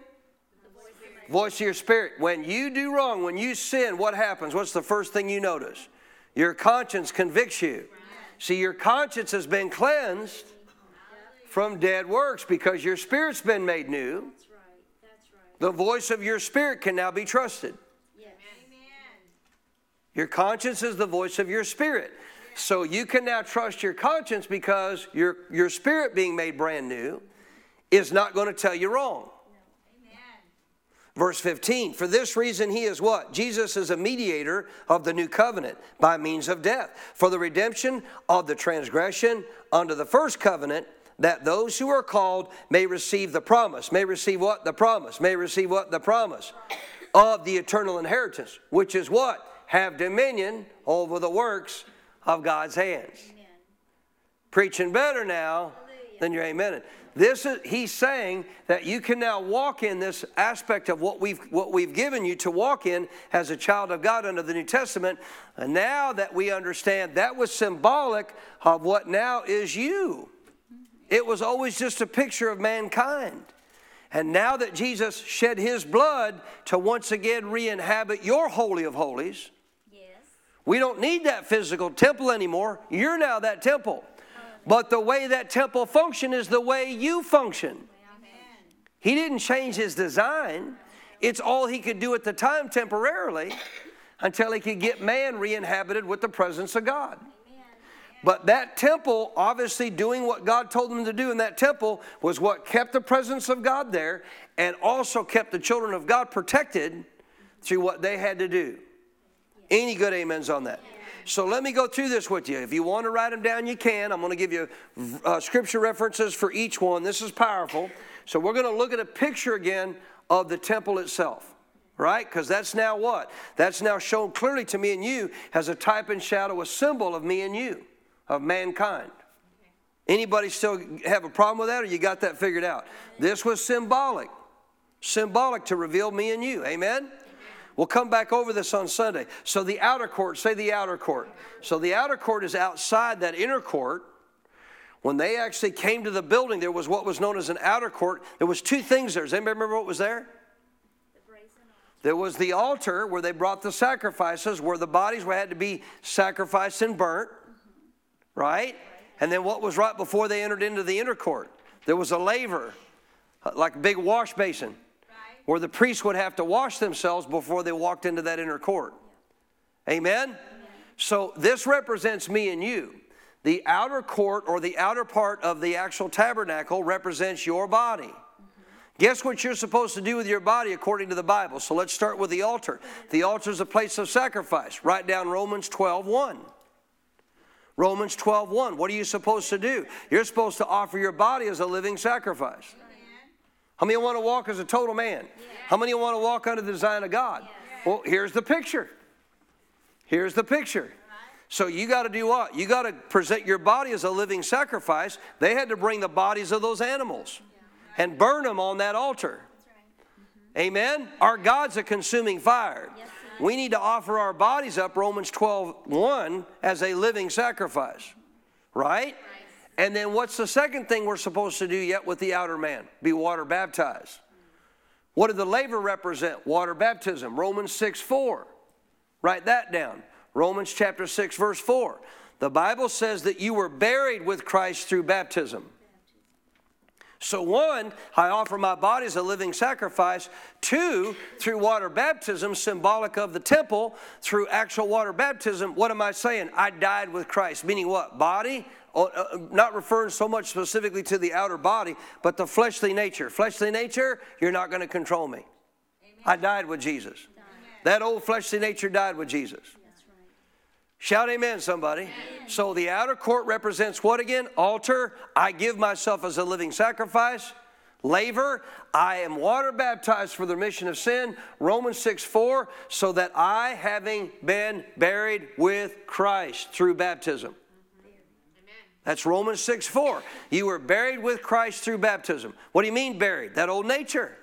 Voice of your spirit. When you do wrong, when you sin, what happens? What's the first thing you notice? Your conscience convicts you. See, your conscience has been cleansed from dead works because your spirit's been made new. The voice of your spirit can now be trusted. Your conscience is the voice of your spirit. So you can now trust your conscience because your, your spirit being made brand new is not going to tell you wrong. Verse 15, for this reason he is what? Jesus is a mediator of the new covenant by means of death, for the redemption of the transgression under the first covenant, that those who are called may receive the promise. May receive what? The promise. May receive what? The promise of the eternal inheritance, which is what? Have dominion over the works of God's hands. Amen. Preaching better now Hallelujah. than your amen. This is he's saying that you can now walk in this aspect of what we've what we've given you to walk in as a child of God under the New Testament. And now that we understand that was symbolic of what now is you. Mm-hmm. It was always just a picture of mankind. And now that Jesus shed his blood to once again re inhabit your Holy of Holies, we don't need that physical temple anymore. You're now that temple. But the way that temple function is the way you function. He didn't change his design. It's all he could do at the time temporarily until he could get man re inhabited with the presence of God. But that temple, obviously doing what God told them to do in that temple, was what kept the presence of God there and also kept the children of God protected through what they had to do. Any good amens on that? So let me go through this with you. If you want to write them down, you can. I'm going to give you uh, scripture references for each one. This is powerful. So we're going to look at a picture again of the temple itself, right? Because that's now what? That's now shown clearly to me and you as a type and shadow, a symbol of me and you, of mankind. Anybody still have a problem with that, or you got that figured out? This was symbolic, symbolic to reveal me and you. Amen. We'll come back over this on Sunday. So the outer court, say the outer court. So the outer court is outside that inner court. When they actually came to the building, there was what was known as an outer court. There was two things there. Does anybody remember what was there? There was the altar where they brought the sacrifices, where the bodies were had to be sacrificed and burnt, right? And then what was right before they entered into the inner court? There was a laver, like a big wash basin where the priests would have to wash themselves before they walked into that inner court. Amen? Amen? So this represents me and you. The outer court or the outer part of the actual tabernacle represents your body. Guess what you're supposed to do with your body according to the Bible? So let's start with the altar. The altar is a place of sacrifice. Write down Romans 12 1. Romans 12 1. What are you supposed to do? You're supposed to offer your body as a living sacrifice. How many want to walk as a total man? How many want to walk under the design of God? Well, here's the picture. Here's the picture. So you got to do what? You got to present your body as a living sacrifice. They had to bring the bodies of those animals and burn them on that altar. Amen? Our God's a consuming fire. We need to offer our bodies up, Romans 12 1, as a living sacrifice. Right? And then what's the second thing we're supposed to do yet with the outer man? Be water baptized. What did the laver represent? Water baptism. Romans 6 4. Write that down. Romans chapter 6, verse 4. The Bible says that you were buried with Christ through baptism. So, one, I offer my body as a living sacrifice. Two, through water baptism, symbolic of the temple, through actual water baptism, what am I saying? I died with Christ. Meaning what? Body, Oh, uh, not referring so much specifically to the outer body, but the fleshly nature. Fleshly nature, you're not going to control me. Amen. I died with Jesus. Amen. That old fleshly nature died with Jesus. Shout amen, somebody. Amen. So the outer court represents what again? Altar. I give myself as a living sacrifice. Laver, I am water baptized for the remission of sin. Romans 6 4, so that I, having been buried with Christ through baptism. That's Romans 6 4. You were buried with Christ through baptism. What do you mean buried? That old nature.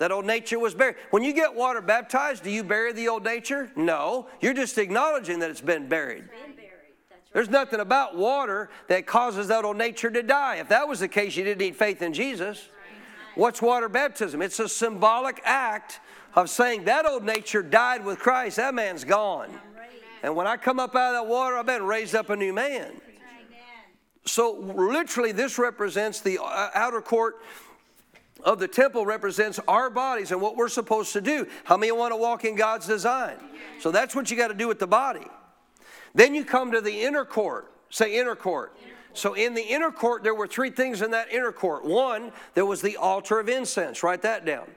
That old nature was buried. When you get water baptized, do you bury the old nature? No. You're just acknowledging that it's been buried. There's nothing about water that causes that old nature to die. If that was the case, you didn't need faith in Jesus. What's water baptism? It's a symbolic act of saying that old nature died with Christ. That man's gone. And when I come up out of that water, I've been raised up a new man. So, literally, this represents the uh, outer court of the temple represents our bodies and what we're supposed to do. How many want to walk in God's design? So that's what you got to do with the body. Then you come to the inner court. Say inner court. So in the inner court, there were three things in that inner court. One, there was the altar of incense. Write that down.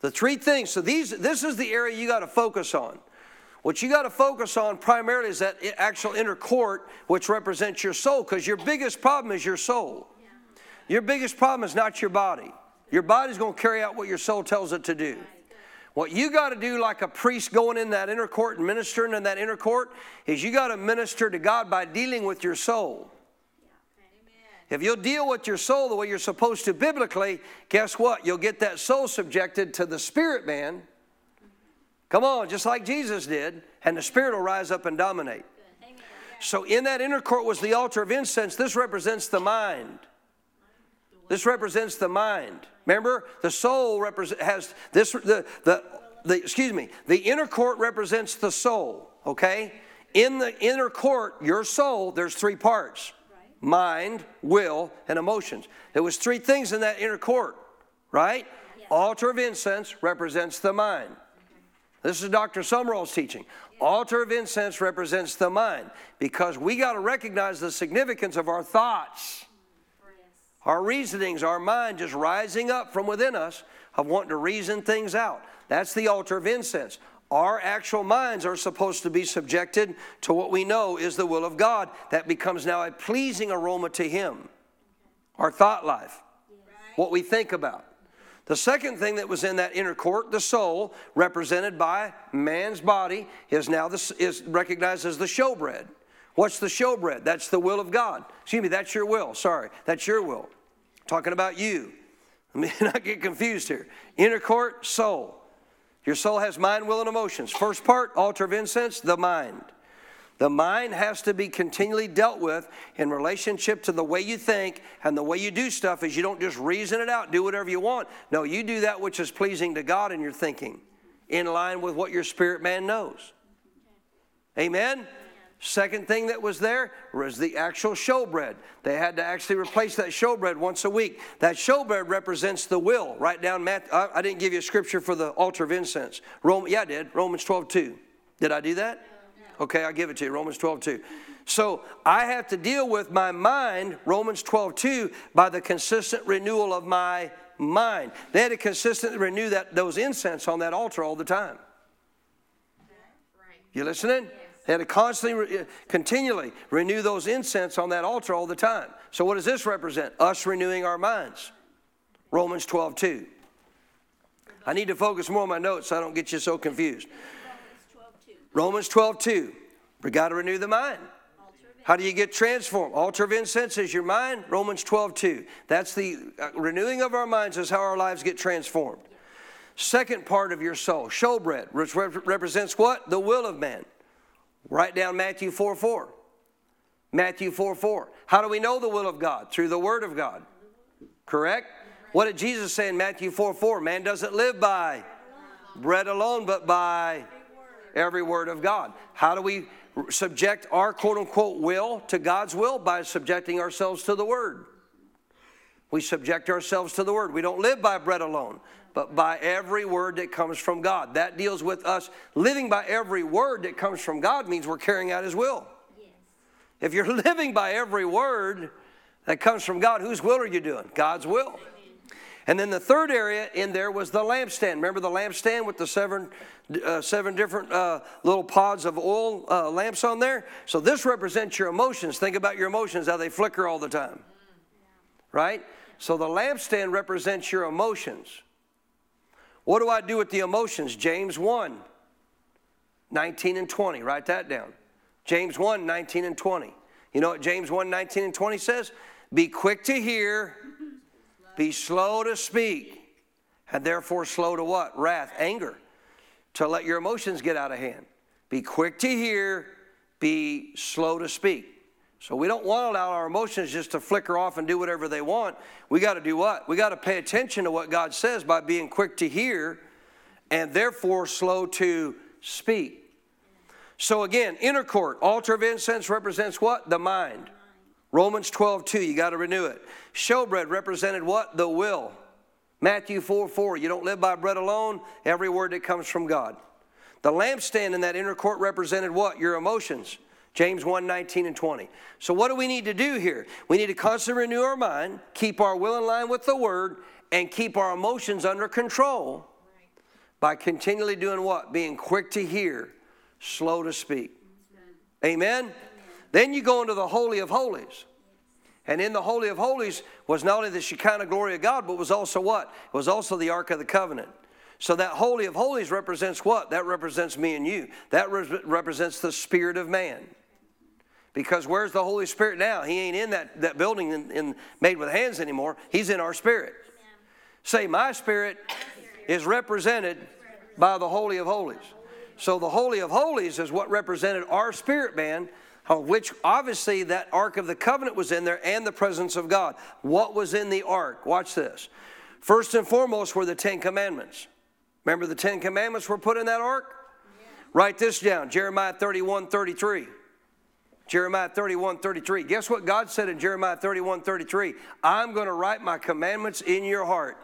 The three things. So these, this is the area you got to focus on. What you got to focus on primarily is that actual inner court, which represents your soul, because your biggest problem is your soul. Your biggest problem is not your body. Your body's going to carry out what your soul tells it to do. What you got to do, like a priest going in that inner court and ministering in that inner court, is you got to minister to God by dealing with your soul. If you'll deal with your soul the way you're supposed to biblically, guess what? You'll get that soul subjected to the spirit man Come on, just like Jesus did, and the Spirit will rise up and dominate. So, in that inner court was the altar of incense. This represents the mind. This represents the mind. Remember, the soul represent, has this. The, the the excuse me. The inner court represents the soul. Okay. In the inner court, your soul. There's three parts: mind, will, and emotions. There was three things in that inner court. Right. Altar of incense represents the mind. This is Dr. Sumrall's teaching. Altar of incense represents the mind because we got to recognize the significance of our thoughts, our reasonings, our mind just rising up from within us of wanting to reason things out. That's the altar of incense. Our actual minds are supposed to be subjected to what we know is the will of God. That becomes now a pleasing aroma to Him. Our thought life, what we think about. The second thing that was in that inner court, the soul, represented by man's body, is now this is recognized as the showbread. What's the showbread? That's the will of God. Excuse me, that's your will. Sorry, that's your will. talking about you. Let me not get confused here. Inner court, soul. Your soul has mind, will, and emotions. First part, altar of incense, the mind. The mind has to be continually dealt with in relationship to the way you think and the way you do stuff is you don't just reason it out, do whatever you want. No, you do that which is pleasing to God in your thinking, in line with what your spirit man knows. Amen? Second thing that was there was the actual showbread. They had to actually replace that showbread once a week. That showbread represents the will. Write down Matt. I didn't give you a scripture for the altar of incense. Rome, yeah, I did. Romans 12, 2. Did I do that? Okay, I'll give it to you. Romans 12, 2. So I have to deal with my mind, Romans 12, 2, by the consistent renewal of my mind. They had to consistently renew that, those incense on that altar all the time. You listening? They had to constantly, continually renew those incense on that altar all the time. So what does this represent? Us renewing our minds. Romans 12, 2. I need to focus more on my notes so I don't get you so confused. Romans 12, 2. We got to renew the mind. How do you get transformed? Altar of incense is your mind. Romans 12, 2. That's the uh, renewing of our minds, is how our lives get transformed. Second part of your soul, showbread, which represents what? The will of man. Write down Matthew 4, 4. Matthew 4, 4. How do we know the will of God? Through the Word of God. Correct? What did Jesus say in Matthew 4, 4? Man doesn't live by bread alone, but by every word of God. How do we subject our quote unquote will to God's will? By subjecting ourselves to the Word. We subject ourselves to the Word. We don't live by bread alone, but by every word that comes from God. That deals with us living by every word that comes from God means we're carrying out His will. Yes. If you're living by every word that comes from God, whose will are you doing? God's will. And then the third area in there was the lampstand. Remember the lampstand with the seven, uh, seven different uh, little pods of oil uh, lamps on there? So this represents your emotions. Think about your emotions, how they flicker all the time. Right? So the lampstand represents your emotions. What do I do with the emotions? James 1, 19 and 20. Write that down. James 1, 19 and 20. You know what James 1, 19 and 20 says? Be quick to hear be slow to speak, and therefore slow to what? Wrath, anger, to let your emotions get out of hand. Be quick to hear, be slow to speak. So we don't want to allow our emotions just to flicker off and do whatever they want. We got to do what? We got to pay attention to what God says by being quick to hear and therefore slow to speak. So again, inner court, altar of incense represents what? The mind. Romans 12, 2, you got to renew it. Showbread represented what? The will. Matthew 4, 4, you don't live by bread alone, every word that comes from God. The lampstand in that inner court represented what? Your emotions. James 1, 19 and 20. So what do we need to do here? We need to constantly renew our mind, keep our will in line with the word, and keep our emotions under control by continually doing what? Being quick to hear, slow to speak. Amen? Then you go into the Holy of Holies. And in the Holy of Holies was not only the Shekinah glory of God, but was also what? It was also the Ark of the Covenant. So that Holy of Holies represents what? That represents me and you. That re- represents the Spirit of man. Because where's the Holy Spirit now? He ain't in that, that building in, in made with hands anymore. He's in our spirit. Say, my spirit is represented by the Holy of Holies. So the Holy of Holies is what represented our spirit man which obviously that Ark of the Covenant was in there and the presence of God. What was in the Ark? Watch this. First and foremost were the Ten Commandments. Remember the Ten Commandments were put in that Ark? Yeah. Write this down Jeremiah 31 33. Jeremiah 31 33. Guess what God said in Jeremiah 31 33? I'm going to write my commandments in your heart.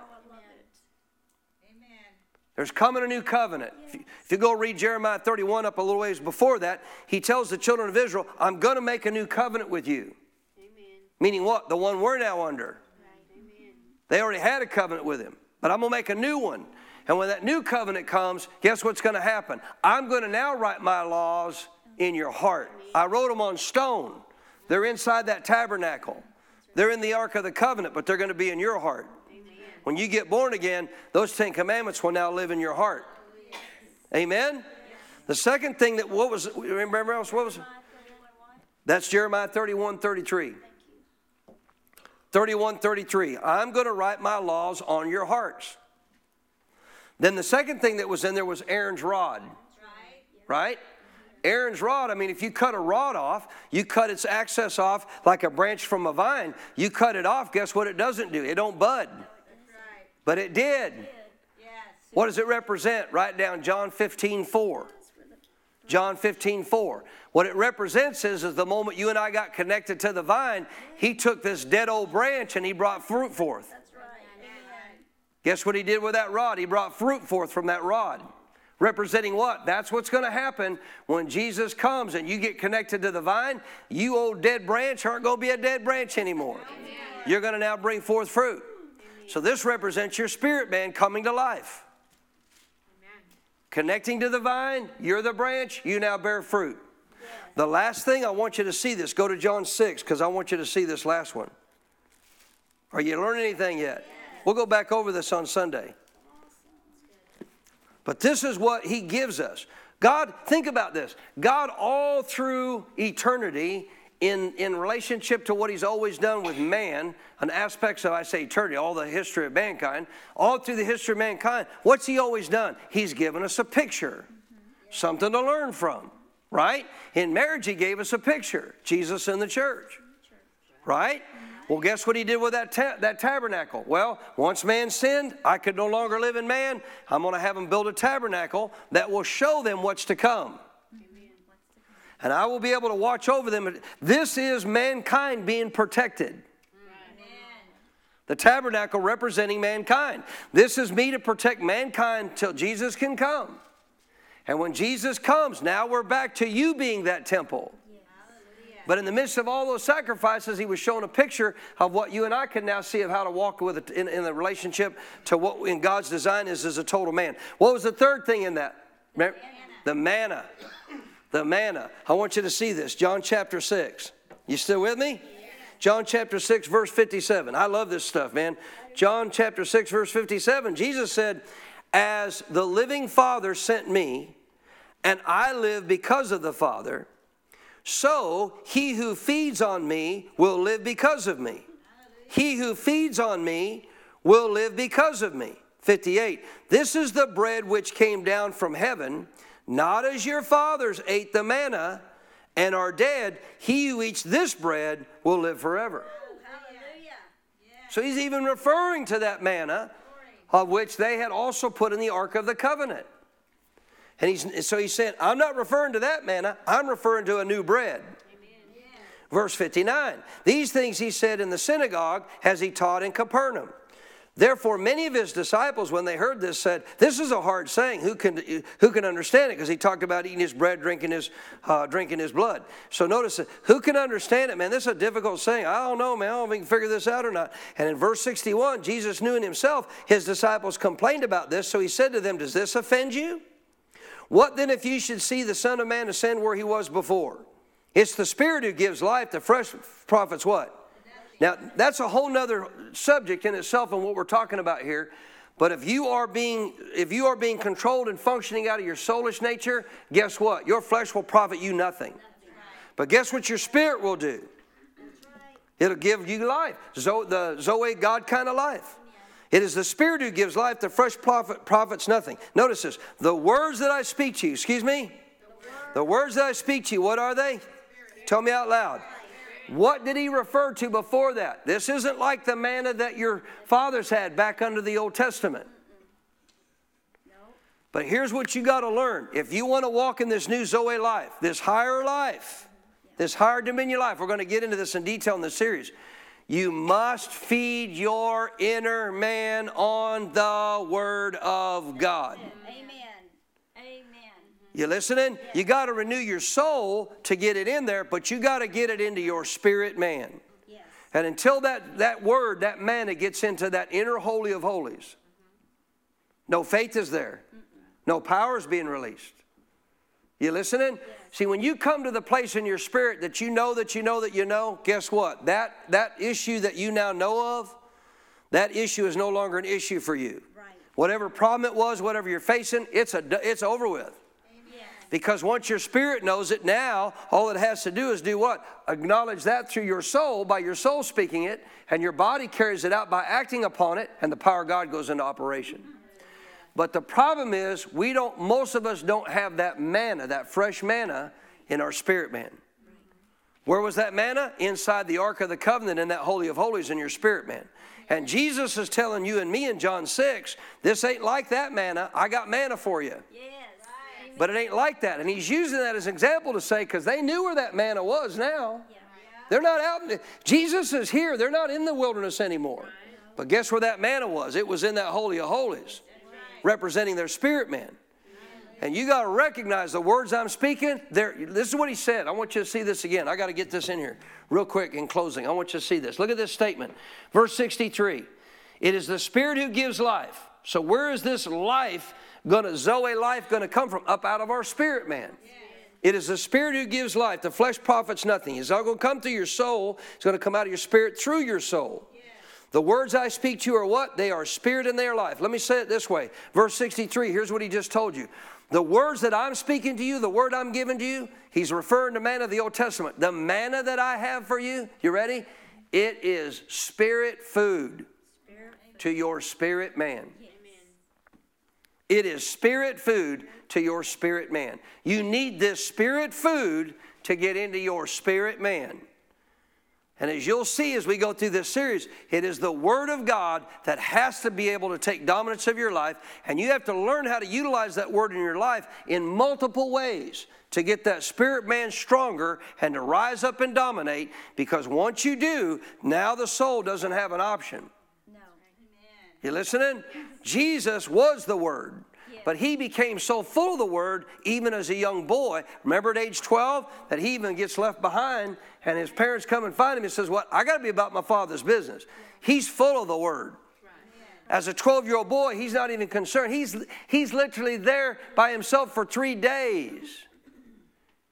There's coming a new covenant. If, you, if, you, go read Jeremiah 31 up a little ways before that, he tells the children of Israel, I'm going to make a new covenant with you. Amen. Meaning what? The one we're now under. Right. They already had a covenant with him, but I'm going to make a new one. And when that new covenant comes, guess what's going to happen? I'm going to now write my laws in your heart. I wrote them on stone. They're inside that tabernacle. They're in the Ark of the Covenant, but they're going to be in your heart. When you get born again, those Ten Commandments will now live in your heart. Amen? The second thing that, what was, remember else, what was? That's Jeremiah 31 33. 31 33. I'm going to write my laws on your hearts. Then the second thing that was in there was Aaron's rod. Right? Aaron's rod, I mean, if you cut a rod off, you cut its access off like a branch from a vine. You cut it off, guess what it doesn't do? It don't bud. But it did. What does it represent? Write down John 15, 4. John 15, 4. What it represents is, is the moment you and I got connected to the vine, he took this dead old branch and he brought fruit forth. Guess what he did with that rod? He brought fruit forth from that rod. Representing what? That's what's going to happen when Jesus comes and you get connected to the vine. You old dead branch aren't going to be a dead branch anymore. You're going to now bring forth fruit. So this represents your spirit man coming to life. Amen. Connecting to the vine, you're the branch, you now bear fruit. The last thing I want you to see this, go to John 6 because I want you to see this last one. Are you learning anything yet? We'll go back over this on Sunday. But this is what he gives us. God, think about this. God, all through eternity, in, in relationship to what he's always done with man, and aspects of, I say, eternity, all the history of mankind, all through the history of mankind, what's he always done? He's given us a picture, something to learn from, right? In marriage, he gave us a picture Jesus in the church, right? Well, guess what he did with that, ta- that tabernacle? Well, once man sinned, I could no longer live in man. I'm going to have him build a tabernacle that will show them what's to come and I will be able to watch over them. This is mankind being protected. The tabernacle representing mankind. This is me to protect mankind till Jesus can come. And when Jesus comes, now we're back to you being that temple. But in the midst of all those sacrifices, he was showing a picture of what you and I can now see of how to walk with it in, in the relationship to what in God's design is as a total man. What was the third thing in that? Remember? The manna. The manna. I want you to see this. John chapter 6. You still with me? John chapter 6, verse 57. I love this stuff, man. John chapter 6, verse 57. Jesus said, As the living Father sent me, and I live because of the Father, so he who feeds on me will live because of me. He who feeds on me will live because of me. 58. This is the bread which came down from heaven, not as your fathers ate the manna and are dead. He who eats this bread will live forever. So he's even referring to that manna of which they had also put in the Ark of the Covenant. And he's, so he said, I'm not referring to that manna, I'm referring to a new bread. Verse 59 These things he said in the synagogue as he taught in Capernaum. Therefore, many of his disciples, when they heard this, said, This is a hard saying. Who can, who can understand it? Because he talked about eating his bread, drinking his, uh, drinking his blood. So notice, who can understand it, man? This is a difficult saying. I don't know, man. I don't know if we can figure this out or not. And in verse 61, Jesus knew in himself his disciples complained about this. So he said to them, Does this offend you? What then if you should see the Son of Man ascend where he was before? It's the Spirit who gives life. The fresh profits what? Now, that's a whole nother subject in itself and what we're talking about here. But if you are being if you are being controlled and functioning out of your soulish nature, guess what? Your flesh will profit you nothing. But guess what your spirit will do? It'll give you life. the Zoe God kind of life. It is the Spirit who gives life. The fresh prophet profits nothing. Notice this. The words that I speak to you, excuse me? The words that I speak to you, what are they? Tell me out loud. What did he refer to before that? This isn't like the manna that your fathers had back under the Old Testament. But here's what you got to learn. If you want to walk in this new Zoe life, this higher life, this higher dominion life, we're going to get into this in detail in this series. You must feed your inner man on the Word of God. Amen. You listening? You got to renew your soul to get it in there, but you got to get it into your spirit man. Yes. And until that, that word, that manna gets into that inner holy of holies, no faith is there, no power is being released. You listening? Yes. See, when you come to the place in your spirit that you know that you know that you know, guess what? That, that issue that you now know of, that issue is no longer an issue for you. Right. Whatever problem it was, whatever you're facing, it's, a, it's over with. Because once your spirit knows it, now all it has to do is do what? Acknowledge that through your soul, by your soul speaking it, and your body carries it out by acting upon it, and the power of God goes into operation. But the problem is, we don't, most of us don't have that manna, that fresh manna in our spirit man. Where was that manna? Inside the Ark of the Covenant in that Holy of Holies in your spirit man. And Jesus is telling you and me in John 6, this ain't like that manna. I got manna for you. Yes. But it ain't like that. And he's using that as an example to say, because they knew where that manna was now. Yeah. They're not out. The, Jesus is here. They're not in the wilderness anymore. But guess where that manna was? It was in that Holy of Holies representing their spirit man. And you got to recognize the words I'm speaking. There, this is what he said. I want you to see this again. I got to get this in here real quick in closing. I want you to see this. Look at this statement. Verse 63. It is the Spirit who gives life. So where is this life to, Zoe life to come from? Up out of our spirit man. It is the Spirit who gives life. The flesh profits nothing. It's not going to come through your soul. It's to come out of your spirit through your soul. The words I speak to you are what? They are spirit and they are life. Let me say it this way. Verse 63, here's what he just told you. The words that I'm speaking to you, the word I'm giving to you, he's referring to manna of the Old Testament. The manna that I have for you, you ready? It is spirit food to your spirit man. It is spirit food to your spirit man. You need this spirit food to get into your spirit man. And as you'll see as we go through this series, it is the Word of God that has to be able to take dominance of your life. And you have to learn how to utilize that Word in your life in multiple ways to get that spirit man stronger and to rise up and dominate. Because once you do, now the soul doesn't have an option. You listening? Jesus was the Word. But he became so full of the word, even as a young boy. Remember at age 12 that he even gets left behind, and his parents come and find him and says, "What? I got to be about my father's business." He's full of the word. As a 12 year old boy, he's not even concerned. He's, he's literally there by himself for three days.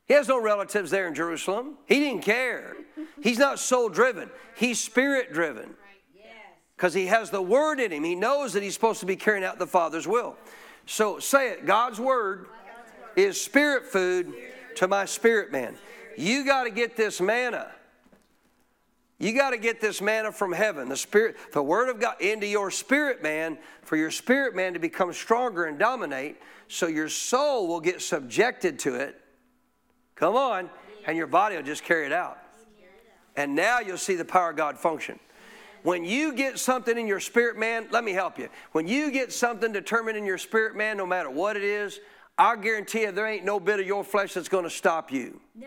He has no relatives there in Jerusalem. He didn't care. He's not soul driven, he's spirit driven. Because he has the word in him. He knows that he's supposed to be carrying out the Father's will. So say it God's word is spirit food to my spirit man. You got to get this manna. You got to get this manna from heaven, the spirit, the word of God into your spirit man for your spirit man to become stronger and dominate so your soul will get subjected to it. Come on, and your body will just carry it out. And now you'll see the power of God function. When you get something in your spirit man, let me help you. When you get something determined in your spirit man, no matter what it is, I guarantee you there ain't no bit of your flesh that's going to stop you. No,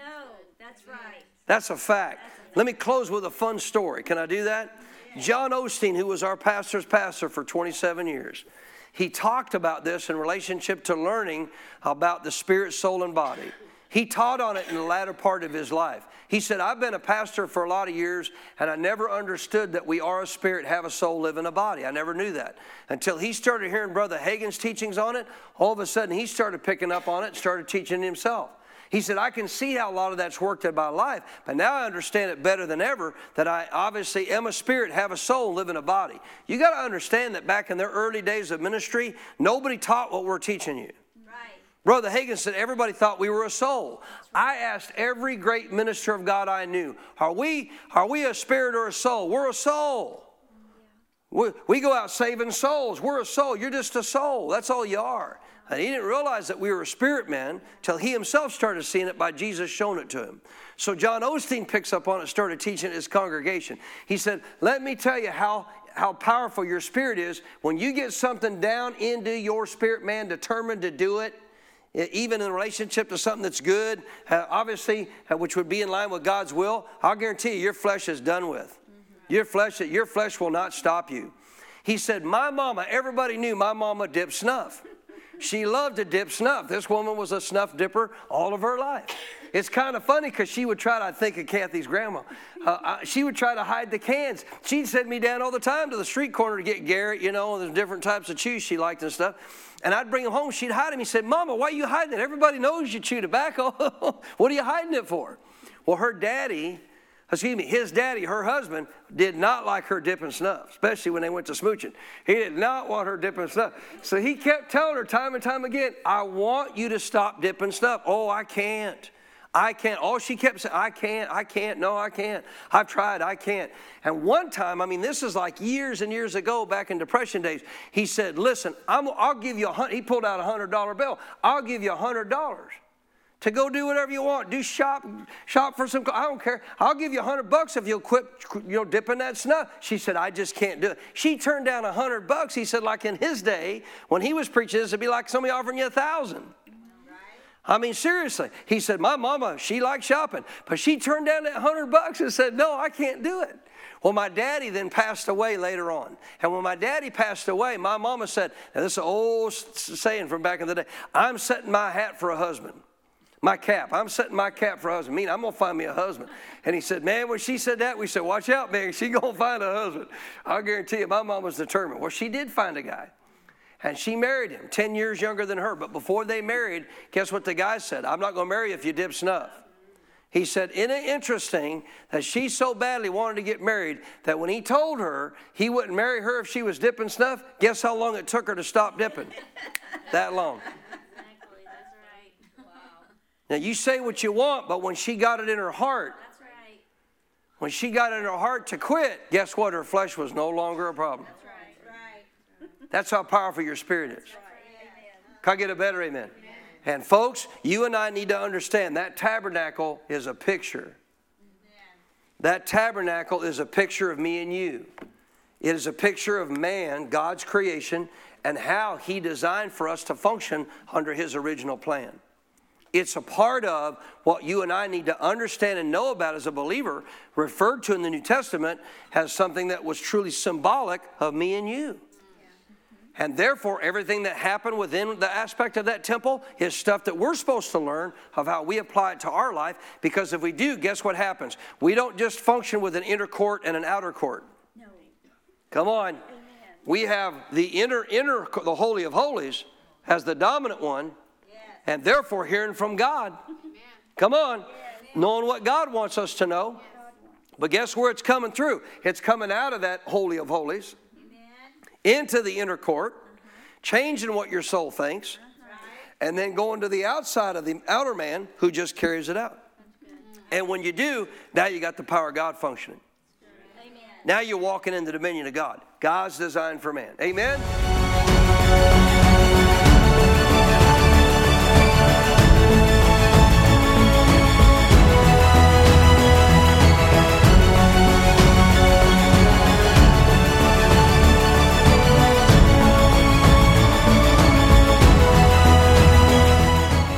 that's right. That's a fact. Let me close with a fun story. Can I do that? John Osteen, who was our pastor's pastor for 27 years, he talked about this in relationship to learning about the spirit, soul, and body. He taught on it in the latter part of his life. He said, I've been a pastor for a lot of years, and I never understood that we are a spirit, have a soul, live in a body. I never knew that. Until he started hearing Brother Hagin's teachings on it, all of a sudden he started picking up on it started teaching himself. He said, I can see how a lot of that's worked in my life, but now I understand it better than ever that I obviously am a spirit, have a soul, live in a body. You got to understand that back in their early days of ministry, nobody taught what we're teaching you. Brother Hagin said everybody thought we were a soul. I asked every great minister of God I knew, are we, are we a spirit or a soul? We're a soul. We, we go out saving souls. We're a soul. You're just a soul. That's all you are. And he didn't realize that we were a spirit man till he himself started seeing it by Jesus showing it to him. So John Osteen picks up on it, started teaching his congregation. He said, Let me tell you how, how powerful your spirit is. When you get something down into your spirit man, determined to do it, even in relationship to something that's good, uh, obviously, uh, which would be in line with God's will, I'll guarantee you, your flesh is done with. Mm-hmm. Your flesh, your flesh will not stop you. He said, My mama, everybody knew my mama dipped snuff. She loved to dip snuff. This woman was a snuff dipper all of her life. It's kind of funny because she would try to, I think of Kathy's grandma, uh, she would try to hide the cans. She'd send me down all the time to the street corner to get Garrett, you know, and there's different types of chews she liked and stuff. And I'd bring him home. She'd hide him. He said, Mama, why are you hiding it? Everybody knows you chew tobacco. what are you hiding it for? Well, her daddy, excuse me, his daddy, her husband, did not like her dipping snuff, especially when they went to smooching. He did not want her dipping snuff. So he kept telling her time and time again, I want you to stop dipping snuff. Oh, I can't. I can't. All she kept saying, I can't, I can't, no, I can't. I've tried, I can't. And one time, I mean, this is like years and years ago, back in Depression days, he said, Listen, i will give you a hundred, he pulled out a hundred dollar bill. I'll give you a hundred dollars to go do whatever you want. Do shop, shop for some. I don't care. I'll give you a hundred bucks if you'll quit, you know, dipping that snuff. She said, I just can't do it. She turned down a hundred bucks. He said, like in his day when he was preaching, this would be like somebody offering you a thousand. I mean, seriously. He said, My mama, she liked shopping, but she turned down that hundred bucks and said, No, I can't do it. Well, my daddy then passed away later on. And when my daddy passed away, my mama said, Now, this is an old saying from back in the day I'm setting my hat for a husband. My cap. I'm setting my cap for a husband. Mean, I'm to find me a husband. And he said, Man, when she said that, we said, Watch out, man. She to find a husband. I'll guarantee you, my mom was determined. Well, she did find a guy. And she married him, 10 years younger than her. But before they married, guess what the guy said? I'm not to marry you if you dip snuff. He said, Isn't it interesting that she so badly wanted to get married that when he told her he wouldn't marry her if she was dipping snuff, guess how long it took her to stop dipping? that long. Exactly, that's right. Wow. Now you say what you want, but when she got it in her heart, right. when she got it in her heart to quit, guess what? Her flesh was no longer a problem. That's right. Right. That's how powerful your spirit is. Amen. Can I get a better amen? And folks, you and I need to understand that tabernacle is a picture. That tabernacle is a picture of me and you. It is a picture of man, God's creation, and how he designed for us to function under his original plan. It's a part of what you and I need to understand and know about as a believer, referred to in the New Testament as something that was truly symbolic of me and you. And therefore, everything that happened within the aspect of that temple is stuff that we're supposed to learn of how we apply it to our life. Because if we do, guess what happens? We don't just function with an inner court and an outer court. No. Come on. We have the inner, inner, the Holy of Holies as the dominant one, and therefore hearing from God. Come on. Knowing what God wants us to know. But guess where it's coming through? It's coming out of that Holy of Holies into the inner court, changing what your soul thinks, and then going to the outside of the outer man who just carries it out. And when you do, now you got the power of God functioning. Now you're walking in the dominion of God. God's design for man. Amen?